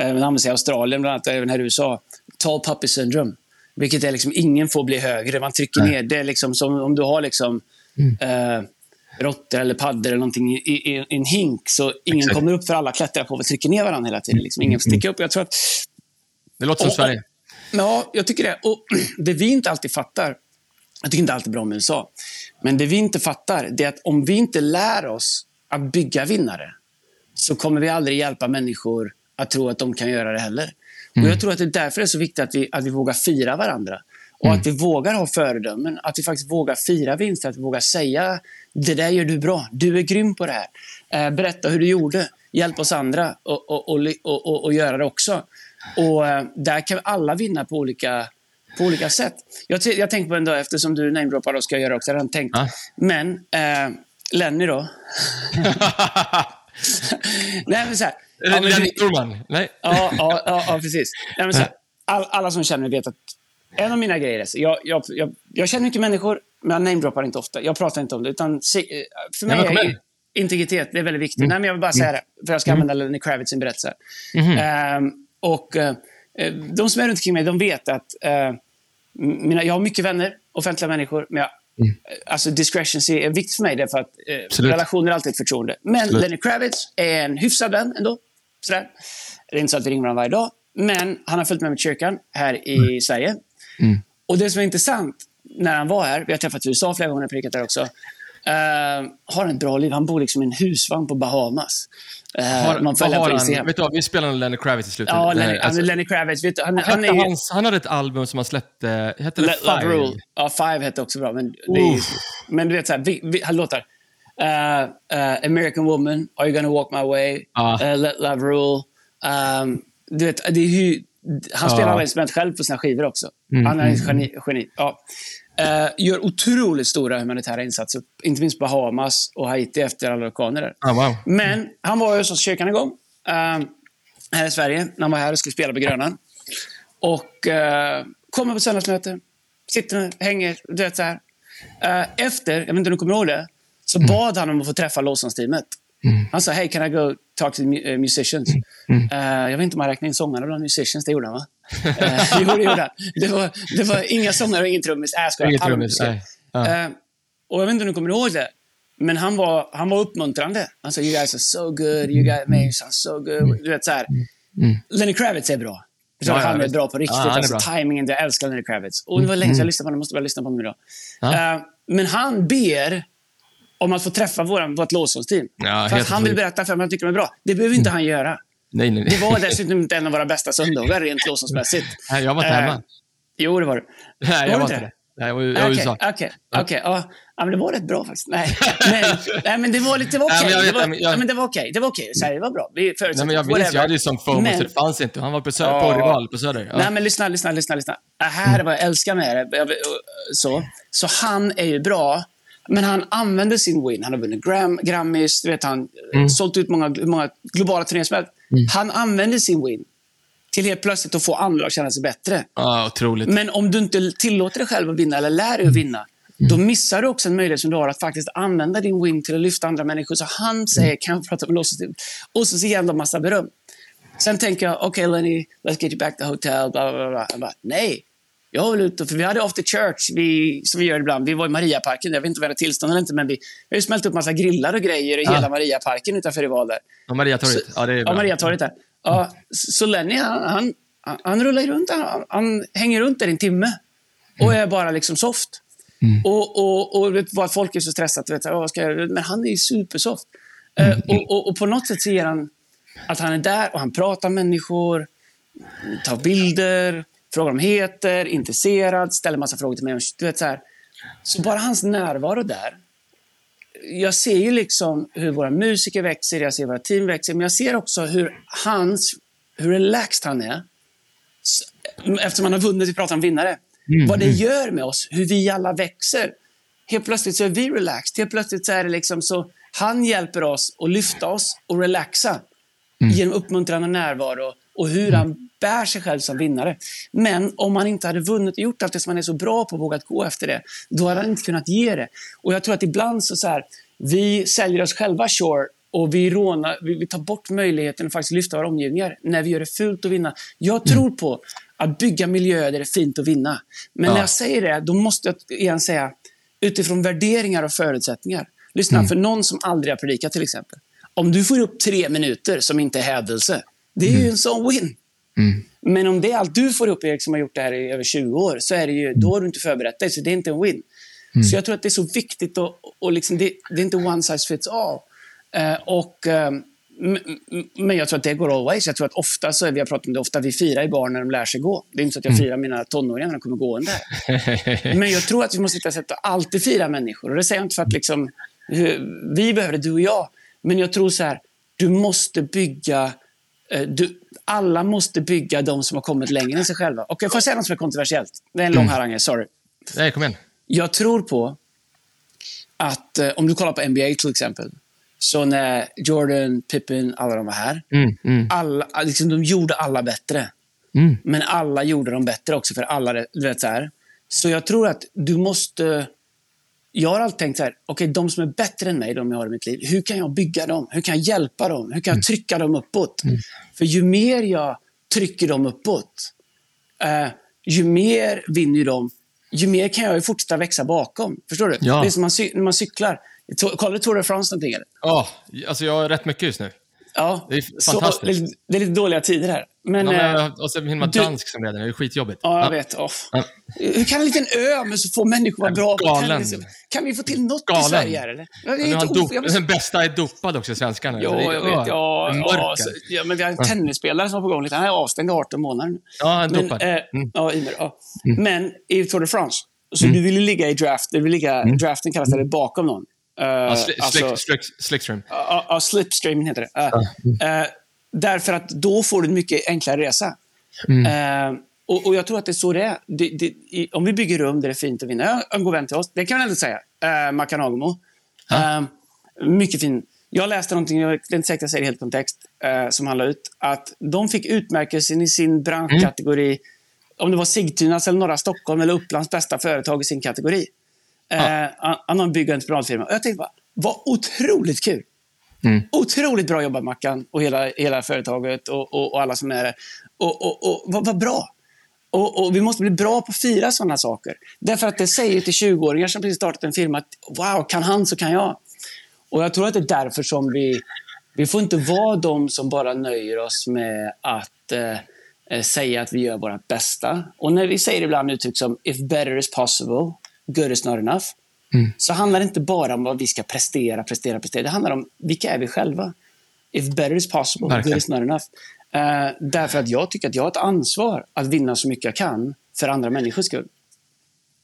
eh, det används i Australien bland annat, även här i USA. Tall puppy syndrome. Vilket är liksom, ingen får bli högre. Man trycker Nej. ner. Det är liksom som om du har liksom, mm. eh, råttor eller paddor eller någonting i, i, i, en hink. Så ingen Exakt. kommer upp för alla klättrar på och trycker ner varandra hela tiden. Liksom. Ingen får sticka upp. Jag tror att, det låter som och, Sverige. Ja, jag tycker det. Och det vi inte alltid fattar, jag tycker inte alltid bra om USA. Men det vi inte fattar det är att om vi inte lär oss att bygga vinnare så kommer vi aldrig hjälpa människor att tro att de kan göra det heller. Mm. Och Jag tror att det är därför det är så viktigt att vi, att vi vågar fira varandra. Och mm. att vi vågar ha föredömen. Att vi faktiskt vågar fira vinster. Att vi vågar säga det där gör du bra. Du är grym på det här. Eh, berätta hur du gjorde. Hjälp oss andra att och, och, och, och, göra det också. Och eh, Där kan alla vinna på olika på olika sätt. Jag, jag tänkte på en dag, eftersom du namedroppar och ska göra också, jag tänkt. Ah. Men eh, Lenny då? Nej, men så här. Ja, Lenny Norman? Nej. Ja, ja, ja, ja precis. Nej, men så här, all, alla som känner mig vet att en av mina grejer är, jag, jag, jag, jag känner mycket människor, men jag namedroppar inte ofta. Jag pratar inte om det. Utan, för mig Nej, är integritet det är väldigt viktigt. Mm. Nej, men jag vill bara säga det, för jag ska mm. använda Lenny Kravitz sin berättelse. Mm. Um, och uh, de som är runt omkring mig, de vet att uh, mina, jag har mycket vänner, offentliga människor, men jag, mm. alltså discretion är viktigt för mig därför att eh, relationer är alltid ett förtroende. Men Absolut. Lenny Kravitz är en hyfsad vän ändå. Sådär. Det är inte så att vi ringer varandra varje dag, men han har följt med mig till kyrkan här i mm. Sverige. Mm. Och det som är intressant när han var här, vi har träffat i USA flera gånger predikat där också, Uh, har ett bra liv. Han bor liksom i en husvagn på Bahamas. Uh, har, man får har han, vet du vi spelar Lenny Kravitz i slutet. Ja, Lenny, alltså, Lenny Kravitz. Vet du, han, han, är, hans, han hade ett album som han släppte, hette det Five? Love Rule. Ja, Five hette också bra. Men, är, men du vet, så här, vi, vi, han låtar uh, American Woman, Are you gonna walk my way, Let Love Rule. Um, du vet, det är hur, han spelar alla instrument själv på sina skivor också. Mm, han är ett mm, geni. geni. Ja. Uh, gör otroligt stora humanitära insatser, inte minst Bahamas och Haiti efter alla orkaner där. Oh, wow. Men han var hos kyrkan en gång, uh, här i Sverige, när han var här och skulle spela på Grönan. Och uh, kommer på söndagsmöte, sitter och hänger, du vet så här. efter, jag vet inte om du kommer ihåg det, så mm. bad han om att få träffa lovsångsteamet. Mm. Han sa, hey, can I go talk to uh, musicians? Mm. Uh, jag vet inte om han räknade in sångarna bland musicians, det gjorde han va? Uh, jo, det gjorde han. Det var, det var inga sångare och ingen trummis. Äh, ska Inget trummis, nej. Uh, och jag vet inte om du kommer ihåg det, men han var, han var uppmuntrande. Han sa, you guys are so good, you guys make so good. Mm. Du vet, så här. Mm. Lenny Kravitz är bra. Jag tror ja, han är bra på riktigt. Ja, alltså, timingen, jag älskar Lenny Kravitz. Och det var länge sedan jag lyssnade på honom, jag måste börja lyssna på honom idag. Ja. men han ber om att få träffa våran, vårt lovsångsteam. Ja, för att han vill. Mm. berätta för mig att han tycker de är bra. Det behöver inte han göra. Nej, nej, nej. Det var dessutom inte en av våra bästa söndagar rent lovsångsmässigt. Nej, jag var inte Eh, hemma. Jo, det var det. Nej, jag var inte det? Nej, jag var, i USA. okej, okej. Ja, men det var rätt bra faktiskt. Nej, men, nej, men det var lite, Nej, okej. vet, det, var, jag- men det var okej. Det var okej. Här, Det var bra. Vi. Nej, men jag minns, jag hade ju som FOMO, Men- så det fanns inte. Han var på, sö- på Rival på Söder. Ja. Nej, men lyssna, lyssna, lyssna. lyssna. Det här är vad jag älskar med det. Så, så han är ju bra, men han använder sin win. Han har vunnit Gram, Grammys, du vet, han mm. sålt ut många, många globala turnéer som helst. Han använder sin win till helt plötsligt att få andra att känna sig bättre. Ja, otroligt. Men om du inte tillåter dig själv att vinna eller lär dig att vinna, då missar du också en möjlighet som du har att faktiskt använda din win till att lyfta andra människor. Så han säger, kan jag prata med låtsasteam? Och så ger han dem massa beröm. Sen tänker jag, okej Lenny, let's get you back to the hotel, bla bla bla. Bara, nej. Jag vill ut och, för vi hade after church, vi, som vi gör ibland. Vi var i Mariaparken, jag vet inte om vi hade tillstånd eller inte, men vi, vi har smält upp massa grillar och grejer i Ja. hela Mariaparken utanför Rival där. Och Mariatorget. Ja, det är bra. Ja, Mariatorget där. Ja, så Lenny, han, han, han, rullar runt, han, han hänger runt där i en timme och är bara liksom soft. Och, och, och vet, vad folk är så stressade, vet, vad ska jag, men han är ju supersoft. Eh, och, och, och på något sätt ser han att han är där och han pratar med människor, tar bilder, frågar om heter, intresserad, ställer massa frågor till mig. Du vet, så, här. så bara hans närvaro där. Jag ser ju liksom hur våra musiker växer, jag ser våra team växer, men jag ser också hur hans, hur relaxed han är. Eftersom han har vunnit, vi pratar om vinnare. Vad det gör med oss, hur vi alla växer. Helt plötsligt så är vi relaxed. Helt plötsligt så är det liksom så, han hjälper oss att lyfta oss och relaxa. Genom uppmuntrande närvaro och hur han bär sig själv som vinnare. Men om han inte hade vunnit och gjort allt det som han är så bra på och vågat gå efter det, då hade han inte kunnat ge det. Och jag tror att ibland så, så här, vi säljer oss själva sure och vi, rånar, vi, vi tar bort möjligheten att faktiskt lyfta våra omgivningar när vi gör det fult att vinna. Jag tror på att bygga miljöer där det är fint att vinna. Men Ja. när jag säger det, då måste jag igen säga utifrån värderingar och förutsättningar. Lyssna, för någon som aldrig har predikat till exempel. Om du får upp tre minuter som inte är hädelse, det är ju en sån win. Men om det är allt du får upp, Erik, som har gjort det här i över 20 år, så är det ju, då har du inte förberett dig, så det är inte en win. Så jag tror att det är så viktigt och, och liksom, det, det är inte one size fits all. Eh, och, eh, men jag tror att det går always. Jag tror att ofta, så, vi har pratat om det ofta, vi firar ju barn när de lär sig gå. Det är inte så att jag firar mina tonåringar när de kommer gående. Men jag tror att vi måste hitta sätt att alltid fira människor. Och det säger jag inte för att liksom, vi behöver det, du och jag. Men jag tror så här, du måste bygga du, alla måste bygga de som har kommit längre än sig själva. Och jag får säga något som är kontroversiellt. Det är en lång harang, sorry. Nej, kom igen. Jag tror på att, eh, om du kollar på NBA till exempel, så när Jordan, Pippen, alla de var här, Mm, mm, alla, liksom, de gjorde alla bättre. mm. Men alla gjorde dem bättre också, för alla, du vet så här. Så jag tror att du måste... Jag har alltid tänkt så här, okej, de som är bättre än mig, de jag har i mitt liv, hur kan jag bygga dem? Hur kan jag hjälpa dem? Hur kan jag trycka dem uppåt? För ju mer jag trycker dem uppåt, eh, ju mer vinner ju de, ju mer kan jag ju fortsätta växa bakom. Förstår du? Ja. Det är som man när man cyklar. Kollar du Tour de France någonting eller? Åh, alltså jag har rätt mycket just nu. Ja, Det är så, fantastiskt. är, det är lite dåliga tider här. Men, Ja, eh, men, och så vill man du- dansk som redan, det är skitjobbigt. Ja, jag Ja. vet. Ja. Hur kan en liten ö med så få människor vara bra på tennis? Kan vi få till något i Galen. Sverige här, eller? Det är of- jag Den bästa är dopad också, svenskarna. Ja, jag vet. Ja, ja, så, ja, men vi har en tennisspelare som var på gång lite. Han är avstängd i 18 månader nu. Ja, han är Men, dopad. eh, Mm. ja, ja. Men i Tour de France, så du vill ligga i draft, du vill ligga, draften kallas det, bakom någon. Eh, Ja, sli, alltså- slick, slick, slickstream. Ja, ja, slipstream heter det. Eh, eh, därför att då får du en mycket enklare resa. Eh, och, och Jag tror att det är så det är. Det, det, i, om vi bygger rum där det är fint att vinna. En god vän till oss, det kan man ändå säga. Uh, Mackan Agemo. Eh, mycket fin. Jag läste någonting, jag är inte säker jag säger det helt kontext, eh, som han la ut. Att de fick utmärkelsen i sin branschkategori, om det var Sigtunas eller norra Stockholm eller Upplands bästa företag i sin kategori. Eh, han, han har en bygg och entreprenadfirma. Och jag tänkte bara, vad otroligt kul! Mm. Otroligt bra jobbat Mackan och hela, hela företaget och, och, och alla som är där. Och, och, och vad, vad bra! Och, och Vi måste bli bra på att fira sådana saker. Därför att det säger till 20-åringar som precis startat en firma att wow, kan han så kan jag. Och Jag tror att det är därför som vi... Vi får inte vara de som bara nöjer oss med att eh, eh, säga att vi gör vårt bästa. Och när vi säger ibland uttryck som if better is possible, good is not enough så handlar det inte bara om vad vi ska prestera, prestera, prestera. Det handlar om vilka är vi själva. If better is possible, Verkligen. good is not enough. Eh, därför att jag tycker att jag har ett ansvar att vinna så mycket jag kan för andra människors skull.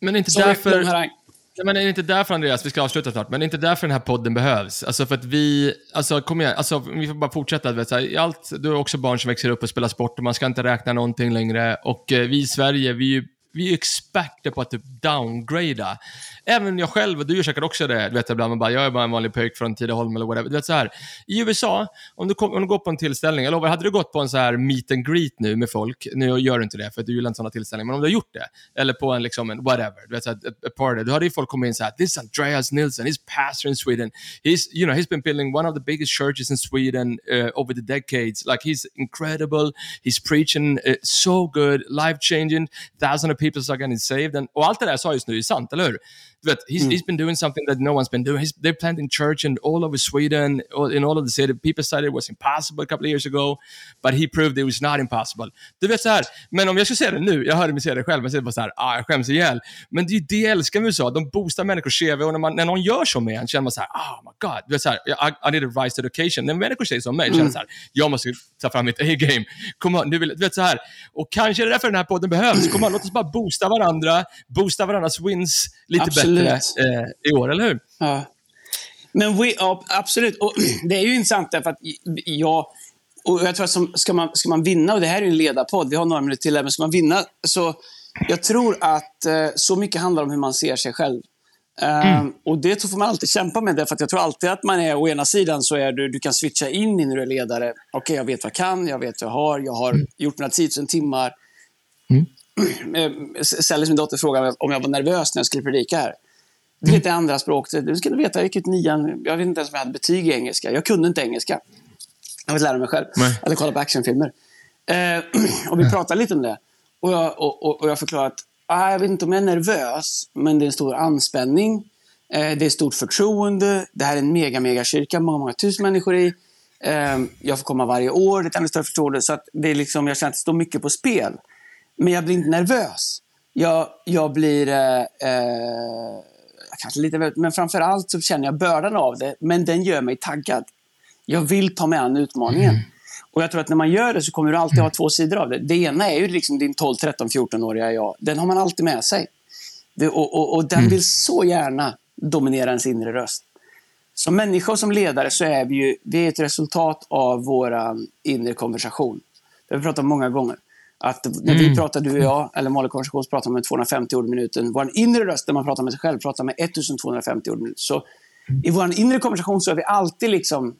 Men inte Sorry, därför... harang. Nej, men är det inte därför, Andreas, vi ska avsluta snart, men det är inte därför den här podden behövs. Alltså för att vi, alltså kom igen, alltså vi får bara fortsätta. Vet, så här, i allt, du har också barn som växer upp och spelar sport och man ska inte räkna någonting längre. Och eh, vi i Sverige, vi är ju vi är experter på att typ downgrada. Även jag själv, och du gör säkert också det, du vet ibland man bara, jag är bara en vanlig pöjk från Tidaholm eller whatever. Du vet så här, i USA, om du, kom, om du går på en tillställning, jag lovar, hade du gått på en så här meet and greet nu med folk, nu gör du inte det för du gillar inte sådana tillställningar, men om du har gjort det, eller på en liksom en whatever, du vet så här, a, party, då hade ju folk kommit in så här, this is Andreas Nilsson, he's pastor in Sweden, he's, you know, he's been building one of the biggest churches in Sweden uh, over the decades, like he's incredible, he's preaching uh, so good, life changing, thousands of people are getting saved, och allt det där jag sa just nu är sant, eller hur? Vet, he's, he's been doing something that no one's been doing. He's, they're planting church in all over Sweden, all, in all of the city. People said it was impossible a couple of years ago, but he proved it was not impossible. Du vet så här, men om jag ska säga det nu, jag hörde mig säga det själv, jag säger bara så här, ah, jag skäms ihjäl. Men det är ju det jag älskar med USA, de boostar människors CV och när, man, när någon gör så med en känner man så här, oh my god, du vet så här, I, I need a rise to education. När människor säger så om mig, känner jag så här, jag måste ta fram mitt A-game. Kom on, du, vill, du vet så här. Och kanske är det därför den här podden behövs. Kom on, låt oss bara boosta varandra, boosta varandras wins lite Absolut. bättre eh, i år, eller hur? Ja. Men we, ja, absolut. Och det är ju intressant därför att jag... Och jag tror att som, ska, man, ska man vinna, och det här är en ledarpodd, vi har några minuter till här, men ska man vinna så... Jag tror att eh, så mycket handlar om hur man ser sig själv. Eh, Och det får man alltid kämpa med, därför att jag tror alltid att man är å ena sidan så är du, du kan switcha in när du är ledare. Okej, jag vet vad jag kan, jag vet vad jag har, jag har gjort mina 10 000 timmar. Eh, Sally, min dotter, frågade om jag var nervös när jag skulle predika här. Det är lite andra språk. Du ska veta, jag gick ut nian. Jag vet inte ens om jag hade betyg i engelska. Jag kunde inte engelska. Jag fick lära mig själv. Nej. Eller kolla på actionfilmer. Eh, och vi pratade lite om det. Och jag, och, och, jag förklarade att ah, jag vet inte om jag är nervös, men det är en stor anspänning. Eh, det är stort förtroende. Det här är en mega, mega kyrka. Många, många tusen människor i. Eh, jag får komma varje år. Det är ett ännu större förtroende. Så att det är liksom, jag känner att det står mycket på spel. Men jag blir inte nervös. Jag, jag blir... Eh, eh, kanske lite nervös, men framför allt så känner jag bördan av det. Men den gör mig taggad. Jag vill ta mig an utmaningen. Och jag tror att när man gör det så kommer du alltid ha två sidor av det. Det ena är ju liksom din 12, 13, 14-åriga jag. Den har man alltid med sig. Det, och, och, och den vill så gärna dominera ens inre röst. Som människa och som ledare så är vi ju vi är ett resultat av vår inre konversation. Det har vi pratat om många gånger. Att när vi pratar, du och jag, eller vanlig konversation, pratar man med 250 ord i minuten. Vår inre röst, när man pratar med sig själv, pratar med 1250 ord i minuten. Så i vår inre konversation så är vi alltid liksom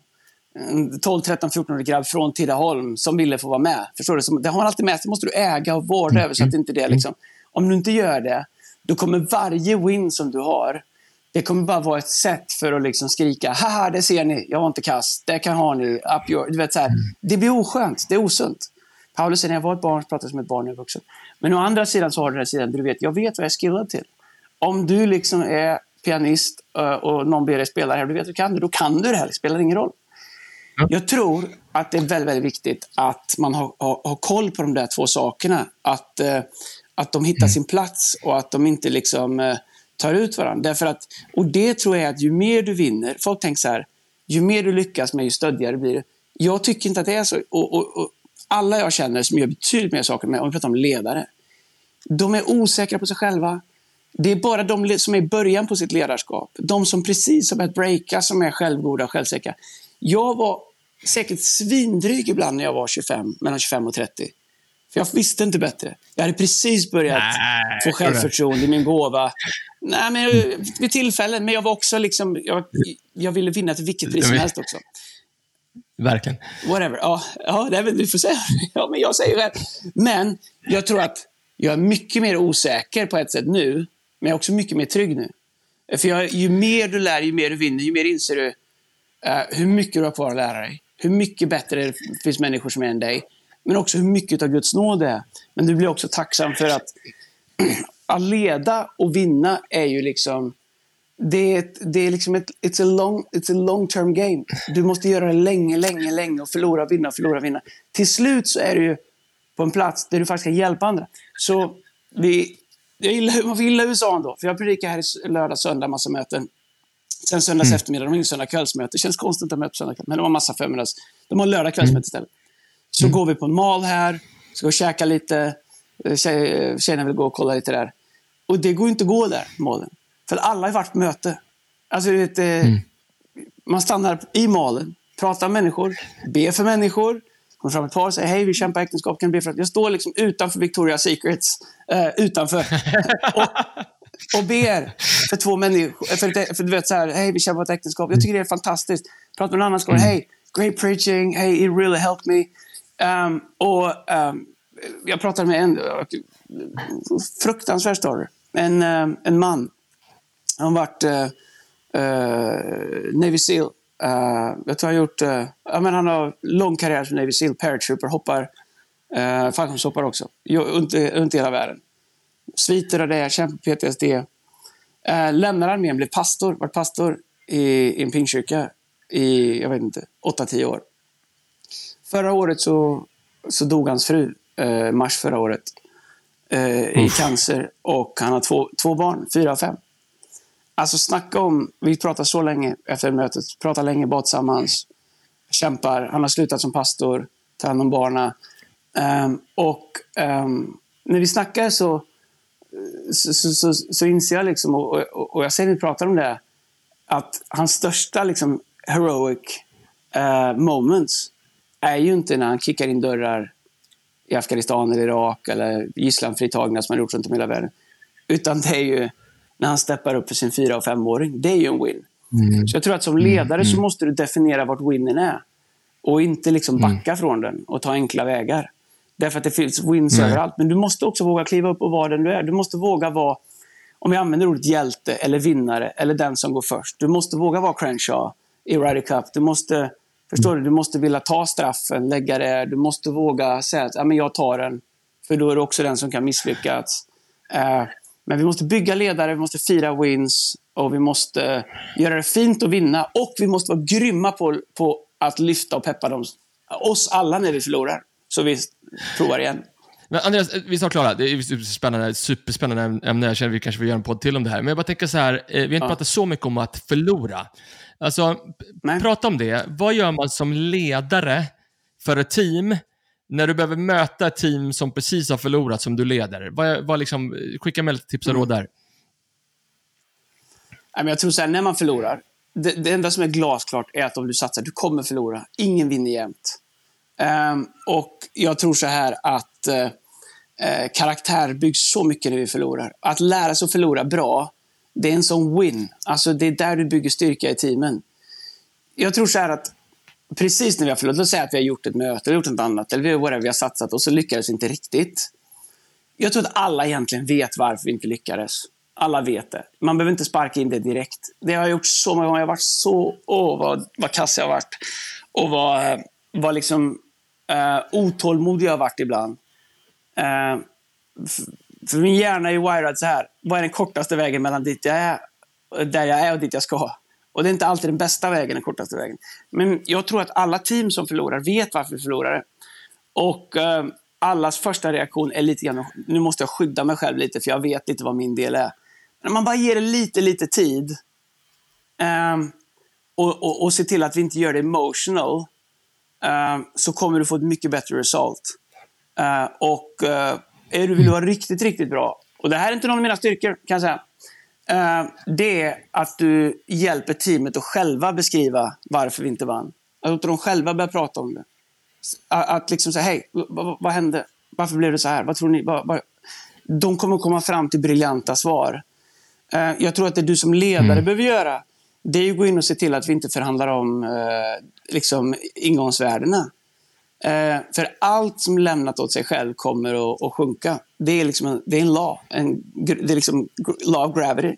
en 12, 13, 14-årig grabb från Tidaholm som ville få vara med. Förstår du? Så Det har man alltid med sig. Det måste du äga och vårda över så att inte det liksom... Om du inte gör det, då kommer varje win som du har, det kommer bara vara ett sätt för att liksom skrika haha, det ser ni, jag var inte kass, det kan ha ni, up your... Du vet, så här. Det blir oskönt, det är osunt. Paulus säger, när jag var ett barn pratade jag som ett barn, nu är jag vuxen. Men å andra sidan så har du den här sidan, du vet, jag vet vad jag är skillad till. Om du liksom är pianist eh, och någon ber dig spela det här, du vet du kan det, då kan du det här, det spelar ingen roll. Jag tror att det är väldigt, väldigt viktigt att man har, har, har koll på de där två sakerna. Att, eh, att de hittar sin plats och att de inte liksom eh, tar ut varandra. Därför att, och det tror jag att ju mer du vinner, folk tänker så här, ju mer du lyckas med ju stöddigare blir det. Jag tycker inte att det är så. Och, och, och alla jag känner som gör betydligt mer saker med, om vi pratar om ledare, de är osäkra på sig själva. Det är bara de som är i början på sitt ledarskap. De som precis har börjat breaka, som är självgoda och självsäkra. Jag var säkert svindryg ibland när jag var 25, mellan 25 och 30. För jag visste inte bättre. Jag hade precis börjat Nej, få självförtroende i min gåva. Nej, men vid tillfällen. Men jag var också liksom... Jag, jag ville vinna till vilket pris som helst också. Verkligen. Whatever. Ja, ja det är väl, du får säga. Ja, men jag säger rätt. Men jag tror att jag är mycket mer osäker på ett sätt nu, men jag är också mycket mer trygg nu. För jag, ju mer du lär, ju mer du vinner, ju mer inser du uh, hur mycket du har kvar att lära dig. Hur mycket bättre det finns människor som är än dig. Men också hur mycket av Guds nåd det är. Men du blir också tacksam för att att leda och vinna är ju liksom det är, ett, det är liksom ett it's a long, it's a long term game. Du måste göra det länge, länge, länge och förlora, vinna, förlora, vinna. Till slut så är du ju på en plats där du faktiskt kan hjälpa andra. Så vi, jag gillar, man gillar USA ändå. För jag predikar här i lördag, söndag, massa möten. Sen söndags mm. eftermiddag, de har ingen söndag kvällsmöte. Det känns konstigt att möta söndag kväll, men de har massa förmiddags. De har lördag kvällsmöte mm. istället. Så mm. går vi på en mal här, ska och käka lite. Eh, tjej, tjejerna vill gå och kolla lite där. Och det går inte att gå där, malen. För alla har varit på möte. Alltså, du vet, eh, mm. Man stannar i malen, pratar med människor, ber för människor. Kommer fram ett par och säger hej, vi kämpar äktenskap, kan be för att... Jag står liksom utanför Victoria's Secrets, eh, utanför. och, och ber för två människor. För, för du vet så här, hej, vi kämpar ett äktenskap. Jag tycker det är fantastiskt. Pratar med någon annan skål, hej, great preaching, hey, it really helped me. Um, och um, jag pratade med en fruktansvärd story. En, um, en man. Han har varit uh, uh, Navy Seal. Uh, jag tror han gjort... Uh, ja, men han har lång karriär som Navy Seal, paratrooper, hoppar, uh, fallskärmshoppare också. Runt, runt hela världen. Sviter av det, kämpar PTSD. Uh, lämnar armén, blev pastor, vart pastor i, i en pingkyrka i, jag vet inte, 8-10 år. Förra året så, så dog hans fru, eh, mars förra året, eh, i cancer. Och han har två, två barn, fyra och fem. Alltså snacka om, vi pratar så länge efter mötet, pratar länge, bad tillsammans, kämpar. Han har slutat som pastor, tar hand om barnen. Um, och um, när vi snackar så, så, så, så, så inser jag, liksom, och, och, och jag ser när vi pratar om det, att hans största liksom, heroic uh, moments är ju inte när han kickar in dörrar i Afghanistan eller Irak eller gisslanfritagna som han gjort runt om i hela världen. Utan det är ju när han steppar upp för sin fyra och femåring. Det är ju en win. Mm. Så jag tror att som ledare mm. så måste du definiera vart winnen är. Och inte liksom mm. backa mm. från den och ta enkla vägar. Därför att det finns wins överallt. Men du måste också våga kliva upp och vara den du är. Du måste våga vara, om vi använder ordet hjälte eller vinnare eller den som går först. Du måste våga vara Crenshaw i Ryder Cup. Du måste, förstår du, du måste vilja ta straffen, lägga det. Du måste våga säga att ja, men jag tar den. För då är du också den som kan misslyckas. Uh, men vi måste bygga ledare, vi måste fira wins och vi måste göra det fint att vinna. Och vi måste vara grymma på, på att lyfta och peppa dem, oss alla när vi förlorar. Så vi provar igen. Men Andreas, vi är snart klara. Det är spännande, superspännande ämne. Jag känner att vi kanske får göra en podd till om det här. Men jag bara tänker så här, eh, vi har inte ja. pratat så mycket om att förlora. Alltså, Nej. prata om det. Vad gör man som ledare för ett team när du behöver möta ett team som precis har förlorat, som du leder? Vad, vad liksom, skicka med lite tips och råd mm. där. Jag tror så här, när man förlorar, det, det, enda som är glasklart är att om du satsar, du kommer förlora. Ingen vinner jämt. Um, och jag tror så här att uh, karaktär byggs så mycket när vi förlorar. Att lära sig att förlora bra, det är en sån win. Alltså det är där du bygger styrka i teamen. Jag tror så här att precis när vi har förlorat, låt säga att vi har gjort ett möte eller gjort något annat, eller whatever, vi har satsat och så lyckades vi inte riktigt. Jag tror att alla egentligen vet varför vi inte lyckades. Alla vet det. Man behöver inte sparka in det direkt. Det har jag gjort så många gånger. Jag har varit så... Åh, vad, vad kass jag har varit. Och vad, vad liksom uh, otålmodig jag har varit ibland. Uh, för min hjärna är ju wired så här. Vad är den kortaste vägen mellan dit jag är, där jag är och dit jag ska? Och det är inte alltid den bästa vägen, den kortaste vägen. Men jag tror att alla team som förlorar vet varför vi förlorar. Och eh, allas första reaktion är lite grann, nu måste jag skydda mig själv lite för jag vet lite vad min del är. Men om man bara ger det lite, lite tid Eh, och, och, och ser till att vi inte gör det emotional, Eh, så kommer du få ett mycket bättre result. Eh, och eh, är du vill vara riktigt, riktigt bra, och det här är inte någon av mina styrkor kan jag säga, det är att du hjälper teamet att själva beskriva varför vi inte vann. Att låta dem själva börja prata om det. Att liksom säga, hej, vad, hände? Varför blev det så här? Vad tror ni? De kommer komma fram till briljanta svar. Eh, jag tror att det du som ledare mm. behöver göra, det är att gå in och se till att vi inte förhandlar om eh, liksom, ingångsvärdena. Eh, för allt som lämnat åt sig själv kommer att, att sjunka. Det är, liksom en, det är en lag. En, det är liksom law of gravity.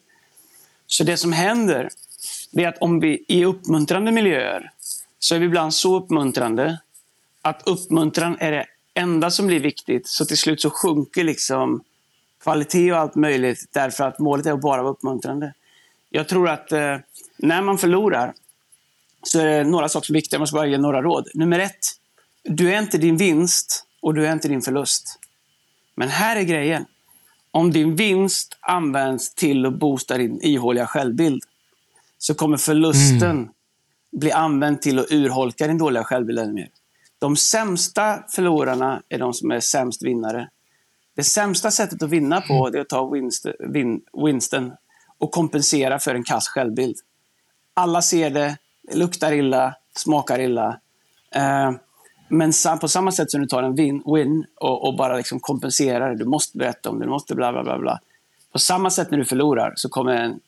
Så det som händer, det är att om vi i uppmuntrande miljöer, så är vi ibland så uppmuntrande att uppmuntran är det enda som blir viktigt. Så till slut så sjunker liksom kvalitet och allt möjligt därför att målet är att bara vara uppmuntrande. Jag tror att eh, när man förlorar så är det några saker som är viktiga. Jag måste bara ge några råd. Nummer ett, du är inte din vinst och du är inte din förlust. Men här är grejen. Om din vinst används till att boosta din ihåliga självbild så kommer förlusten bli använd till att urholka din dåliga självbild ännu mer. De sämsta förlorarna är de som är sämst vinnare. Det sämsta sättet att vinna på det är att ta winsten och kompensera för en kass självbild. Alla ser det, det luktar illa, smakar illa. Eh, men på samma sätt som du tar en win, win och, och, bara liksom kompenserar du måste berätta om det, du måste bla bla bla. bla. På samma sätt när du förlorar så kommer den,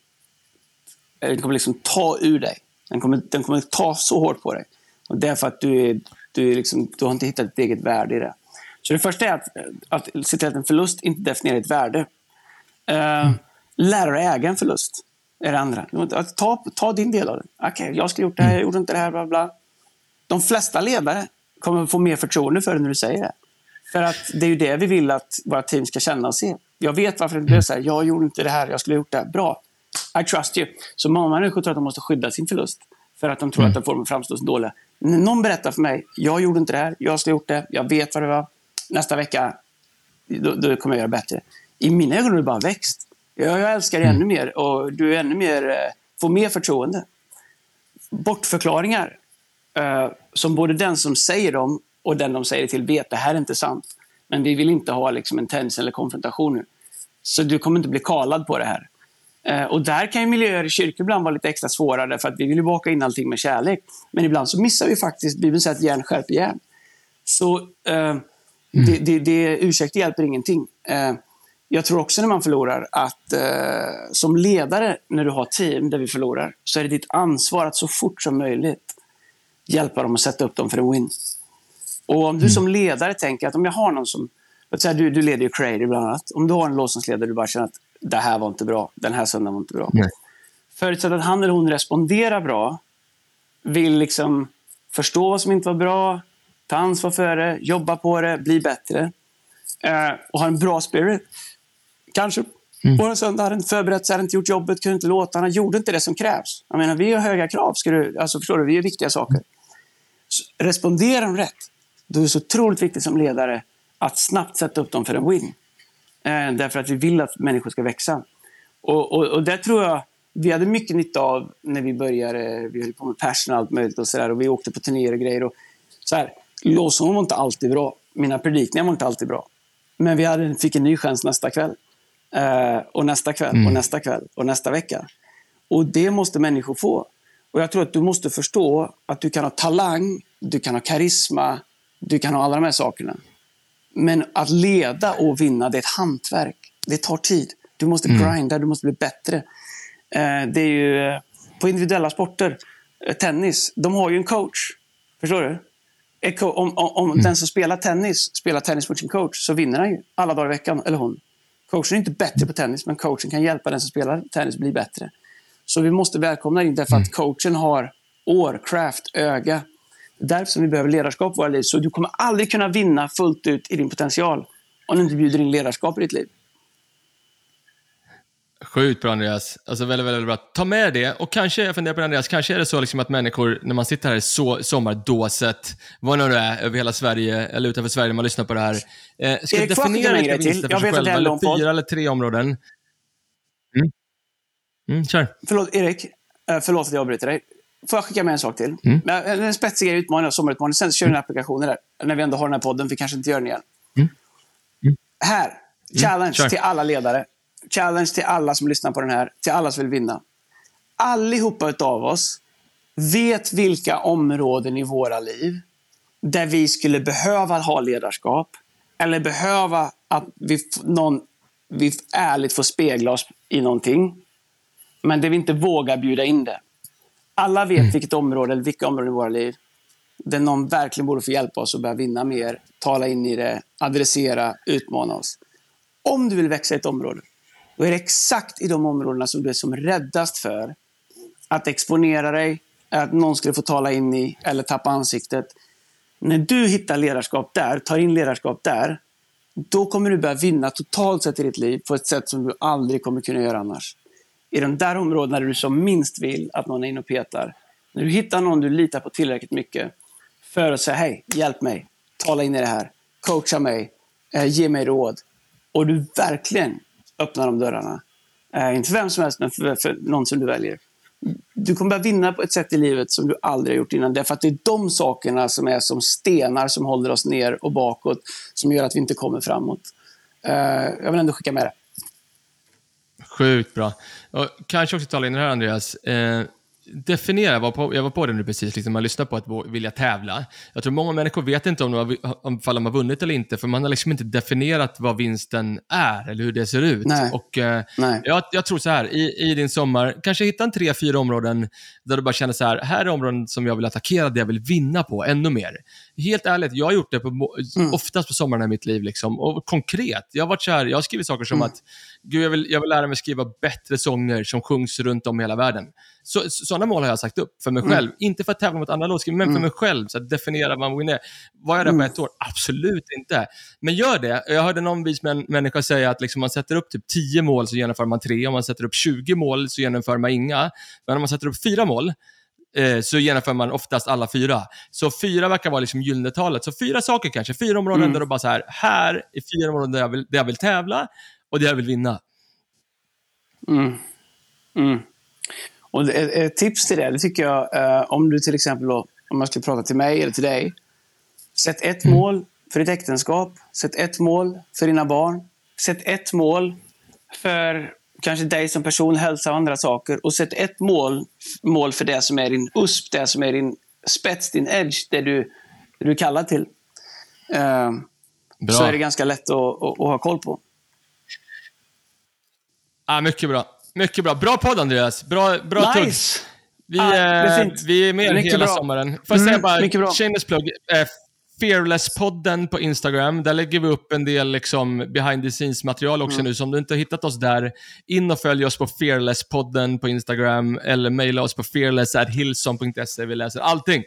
den kommer liksom ta ur dig. Den kommer, den kommer ta så hårt på dig. Och det är för att du, är, du, är liksom, du har inte hittat ditt eget värde i det. Så det första är att, att se till att en förlust inte definierar ett värde. Uh, mm. Lära dig äga en förlust är det andra. Ta, ta din del av det. Okej, okay, jag skulle gjort det här, jag gjorde inte det här, bla bla. De flesta ledare kommer få mer förtroende för det när du säger det. För att det är ju det vi vill att våra team ska känna och se. Jag vet varför det blev så här. Jag gjorde inte det här, jag skulle ha gjort det här. Bra. I trust you. Så många människor tror att de måste skydda sin förlust. För att de tror mm. att de får dem framstå som dåliga. Någon berättar för mig, jag gjorde inte det här, jag skulle ha gjort det, jag vet vad det var. Nästa vecka, då, då kommer jag göra bättre. I mina ögon har det bara växt. Jag, jag älskar dig mm. ännu mer och du är ännu mer, eh, får mer förtroende. Bortförklaringar, eh, som både den som säger dem och den de säger det till vet, det här är inte sant. Men vi vill inte ha liksom en tens eller konfrontation nu. Så du kommer inte bli kalad på det här. Eh, och där kan ju miljöer i kyrkor ibland vara lite extra svåra, därför att vi vill ju baka in allting med kärlek. Men ibland så missar vi faktiskt, Bibeln säger att järn skärper järn. Så eh, mm. det, det, det, ursäkt hjälper ingenting. Eh, jag tror också när man förlorar att eh, som ledare, när du har team där vi förlorar, så är det ditt ansvar att så fort som möjligt hjälpa dem att sätta upp dem för en win. Och om du mm. som ledare tänker att om jag har någon som, säga du, du leder ju Crazy bland annat, om du har en lovsångsledare du bara känner att det här var inte bra, den här söndagen var inte bra. Nej. Förutsatt att han eller hon responderar bra, vill liksom förstå vad som inte var bra, ta ansvar för det, jobba på det, bli bättre eh, och ha en bra spirit. Kanske mm. på en söndag hade inte förberett sig, hade inte gjort jobbet, kunde inte låta, han gjorde inte det som krävs. Jag menar, vi har höga krav, ska du, alltså, förstår du? Vi gör viktiga saker. Responderar de rätt, då är det så otroligt viktigt som ledare att snabbt sätta upp dem för en win. Eh, därför att vi vill att människor ska växa. Och, och, och det tror jag vi hade mycket nytta av när vi började. Vi höll på med passion och allt möjligt och sådär. Och vi åkte på turnéer och grejer. Och så här, lovsången var inte alltid bra. Mina predikningar var inte alltid bra. Men vi hade, fick en ny chans nästa kväll. Eh, och nästa kväll mm. och nästa kväll och nästa vecka. Och det måste människor få. Och jag tror att du måste förstå att du kan ha talang, du kan ha karisma, du kan ha alla de här sakerna. Men att leda och vinna, det är ett hantverk. Det tar tid. Du måste mm. grinda, du måste bli bättre. Eh, det är ju eh, på individuella sporter, eh, tennis, de har ju en coach. Förstår du? Om, om, om mm. den som spelar tennis spelar tennis mot sin coach så vinner han ju alla dagar i veckan, eller hon. Coachen är inte bättre på tennis, men coachen kan hjälpa den som spelar tennis bli bättre. Så vi måste välkomna in därför att mm. coachen har år, craft, öga, därför som vi behöver ledarskap i våra liv. Så du kommer aldrig kunna vinna fullt ut i din potential om du inte bjuder in ledarskap i ditt liv. Sjukt bra Andreas. Alltså väldigt, väldigt bra. Ta med det och kanske, jag funderar på det Andreas, kanske är det så liksom att människor, när man sitter här i so sommardåset, vad nu det är, över hela Sverige eller utanför Sverige när man lyssnar på det här. Eh, ska Erik, definiera lite vinster för sig själva, eller fyra eller tre områden. Mm. Mm, kör. Förlåt Erik, eh, förlåt att jag avbryter dig. Får jag skicka med en sak till? Mm. En spetsig utmaning, sommarutmaning. Sen kör vi en applikationer där. När vi ändå har den här podden, vi kanske inte gör den igen. Mm. Mm. Här, mm. challenge till alla ledare. Challenge till alla som lyssnar på den här. Till alla som vill vinna. Allihopa utav oss vet vilka områden i våra liv där vi skulle behöva ha ledarskap. Eller behöva att vi, någon, vi ärligt får spegla oss i någonting. Men där vi inte vågar bjuda in det. Alla vet mm. vilket område, eller vilka områden i våra liv, där någon verkligen borde få hjälpa oss att börja vinna mer, tala in i det, adressera, utmana oss. Om du vill växa i ett område, då är det exakt i de områdena som du är som räddast för att exponera dig, att någon skulle få tala in i eller tappa ansiktet. När du hittar ledarskap där, tar in ledarskap där, då kommer du börja vinna totalt sett i ditt liv på ett sätt som du aldrig kommer kunna göra annars i de där områdena där du som minst vill att någon är inne och petar. När du hittar någon du litar på tillräckligt mycket för att säga hej, hjälp mig, tala in i det här, coacha mig, eh, ge mig råd. Och du verkligen öppnar de dörrarna. Eh, inte för vem som helst, men för, för någon som du väljer. Du kommer börja vinna på ett sätt i livet som du aldrig har gjort innan. Därför att det är de sakerna som är som stenar som håller oss ner och bakåt, som gör att vi inte kommer framåt. Eh, jag vill ändå skicka med det. Sjukt bra. Och kanske också tala in det här, Andreas. Eh, definiera, jag var, på, jag var på det nu precis, liksom, man lyssnar på att vilja tävla. Jag tror många människor vet inte om de har, om de har vunnit eller inte, för man har liksom inte definierat vad vinsten är, eller hur det ser ut. Nej. Och, eh, Nej. Jag, jag tror så här, i, i din sommar, kanske hitta en tre, fyra områden där du bara känner så här, här är områden som jag vill attackera, där jag vill vinna på ännu mer. Helt ärligt, jag har gjort det på, Mm. oftast på sommaren i mitt liv. Liksom, och konkret, jag har varit så här, jag har skrivit saker som Mm. att, gud jag vill, jag vill lära mig skriva bättre sånger som sjungs runt om i hela världen. Så, sådana mål har jag sagt upp för mig själv. Inte för att tävla mot andra låtskrivare, men för mig själv. Så att definiera vad man vill. Var jag där på ett år? Absolut inte. Men gör det. Jag hörde någon vis män, människa säga att liksom man sätter upp typ 10 mål så genomför man tre. Om man sätter upp 20 mål så genomför man inga. Men om man sätter upp fyra mål eh, så genomför man oftast alla fyra. Så fyra verkar vara liksom gyllene talet. Så fyra saker kanske. Fyra områden där du bara så här, här är fyra områden där jag vill, där jag vill tävla och där jag vill vinna. Och det- ett, ett tips till det, det tycker jag, eh, om du till exempel då, om jag skulle prata till mig eller till dig. Sätt ett mål för ditt äktenskap. Sätt ett mål för dina barn. Sätt ett mål för kanske dig som person, hälsa och andra saker. Och sätt ett mål, mål för det som är din USP, det som är din spets, din edge, det du, det du kallar till. Eh, Bra. så är det ganska lätt att, att, att ha koll på. Ah, mycket bra. Mycket bra. Bra podd, Andreas. Bra, bra tugg. Nice! Vi, Ah, eh, vi är med Mycket hela bra. sommaren. Får jag säga Mm, bara, shameless plug. Eh, Fearless-podden på Instagram. Där lägger vi upp en del liksom, behind the scenes-material också Mm. nu. Så om du inte har hittat oss där, in och följ oss på Fearless-podden på Instagram. Eller mejla oss på fearless.hillson.se. Vi läser allting.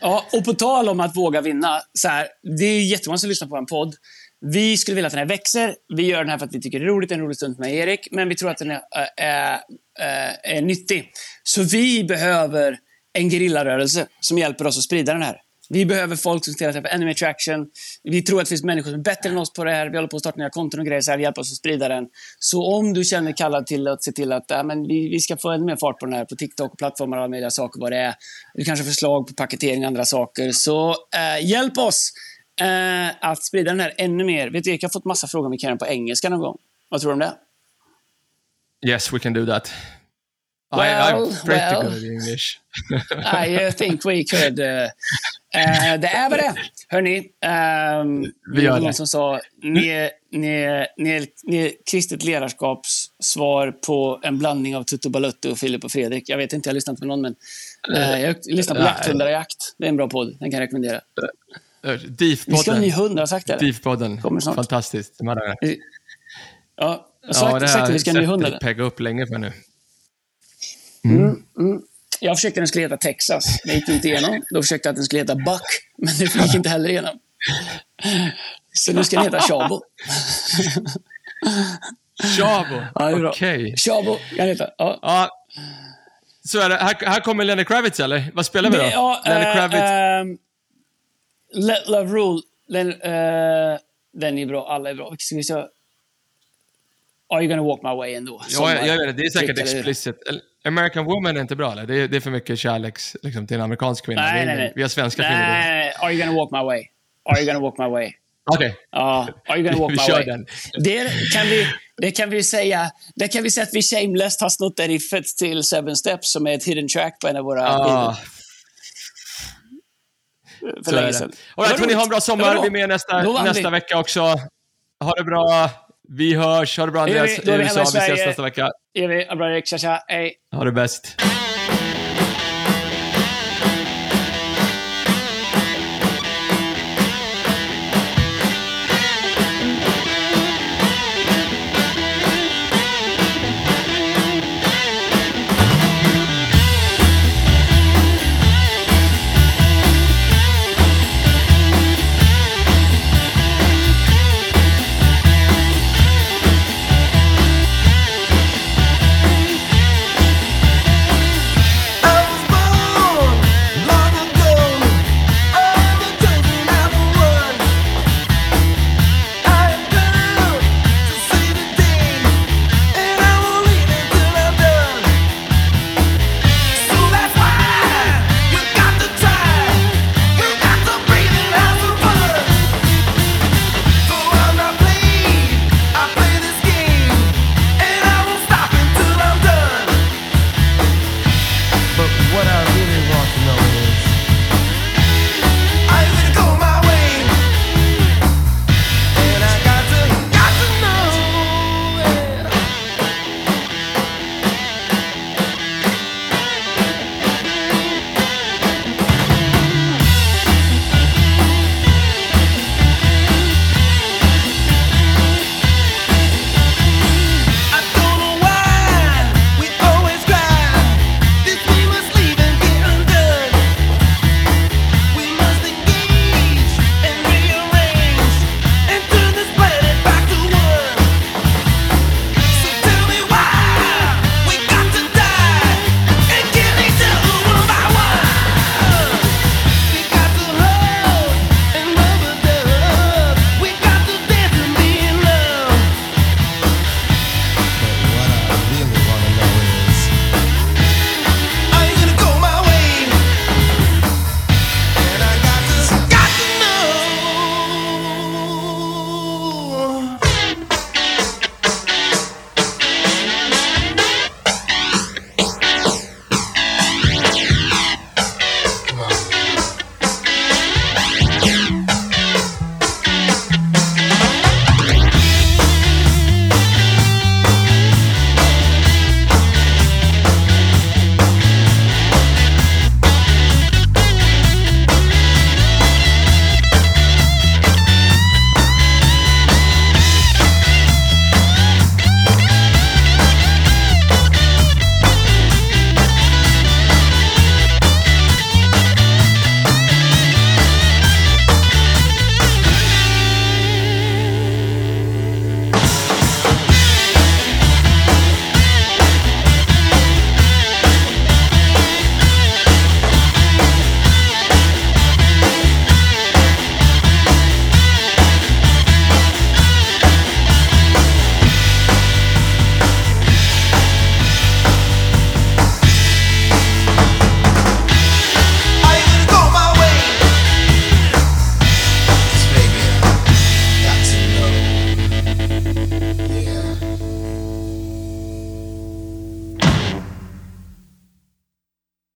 Ja, och på tal om att våga vinna. Så här, det är jättemånga som lyssnar på en podd. Vi skulle vilja att den här växer. Vi gör den här för att vi tycker det är roligt. Det är en rolig stund med Erik. Men vi tror att den är, är, är, är nyttig. Så vi behöver en gerillarörelse som hjälper oss att sprida den här. Vi behöver folk som ser att det är ännu mer traction. Vi tror att det finns människor som är bättre än oss på det här. Vi håller på att starta nya konton och grejer. Så här, hjälp oss att sprida den. Så om du känner kallad till att se till att äh, men vi, vi ska få ännu mer fart på den här på TikTok och plattformar och alla möjliga saker vad det är. Du kanske har förslag på paketering och andra saker. Så äh, hjälp oss eh, att sprida den här ännu mer. Vet du, jag har fått massa frågor om vi kan göra den på engelska någon gång. Vad tror du om det? Yes, we can do that. I, Well, I'm pretty well. good at English. I think we could. Uh, uh, det är vad det är. Hörni, um, Vi gör någon det. som sa ni är, ni, ni, ni kristet ledarskaps svar på en blandning av Tutu Balutto och Filip och Fredrik. Jag vet inte, jag har lyssnat på någon, men uh, jag lyssnar på. Jakthundar och jakt. Det är en bra podd, den kan jag rekommendera. Eh, Vi ska ha en ny hund, har jag sagt det? snart. Fantastiskt. De hade- Ja, jag har sagt, det sagt att vi ska ha en ny hund, jag eller? pegga upp länge för nu. Jag försökte att den skulle heta Texas. Det gick inte igenom. Då försökte jag att den skulle heta Buck, men det gick inte heller igenom. Så nu ska den heta Chabo. Ja, det bra. Okej. Chabo kan heta. Ja. Ja. Så är det. Här, här kommer Lenny Kravitz, eller? Vad spelar vi då? Det- ja, Lenny eh, Kravitz. ehm, Let Love Rule. Den, eh, den är bra. Alla är bra. Ska vi köra? Are you gonna walk my way ändå? Ja, jag, jag vet det. Är säkert explicit. American Woman är inte bra, eller? Det är, det är för mycket kärleks liksom, till en amerikansk kvinna. Nej, nej, nej. Vi har svenska kvinnor. nej, nej. Are you gonna walk my way? Are you gonna walk my way? Okej. Ja, are you gonna walk my way? den. Det kan vi, det kan vi säga. Det kan vi säga att vi shameless har snott det riffet till Seven Steps som är ett hidden track på en av våra Ah, så för är länge det. sedan. All right, Det var hörni, ha en bra. Det sommar. Vi är med nästa, Då nästa vi. vecka också. Ha det bra. Vi hörs. Ha det bra, Det vi. Andreas. Då är vi i hemma i USA. Vi ses nästa vecka. Är vi? Bra, Erik. Tja, tja. Hej. Ha det bäst.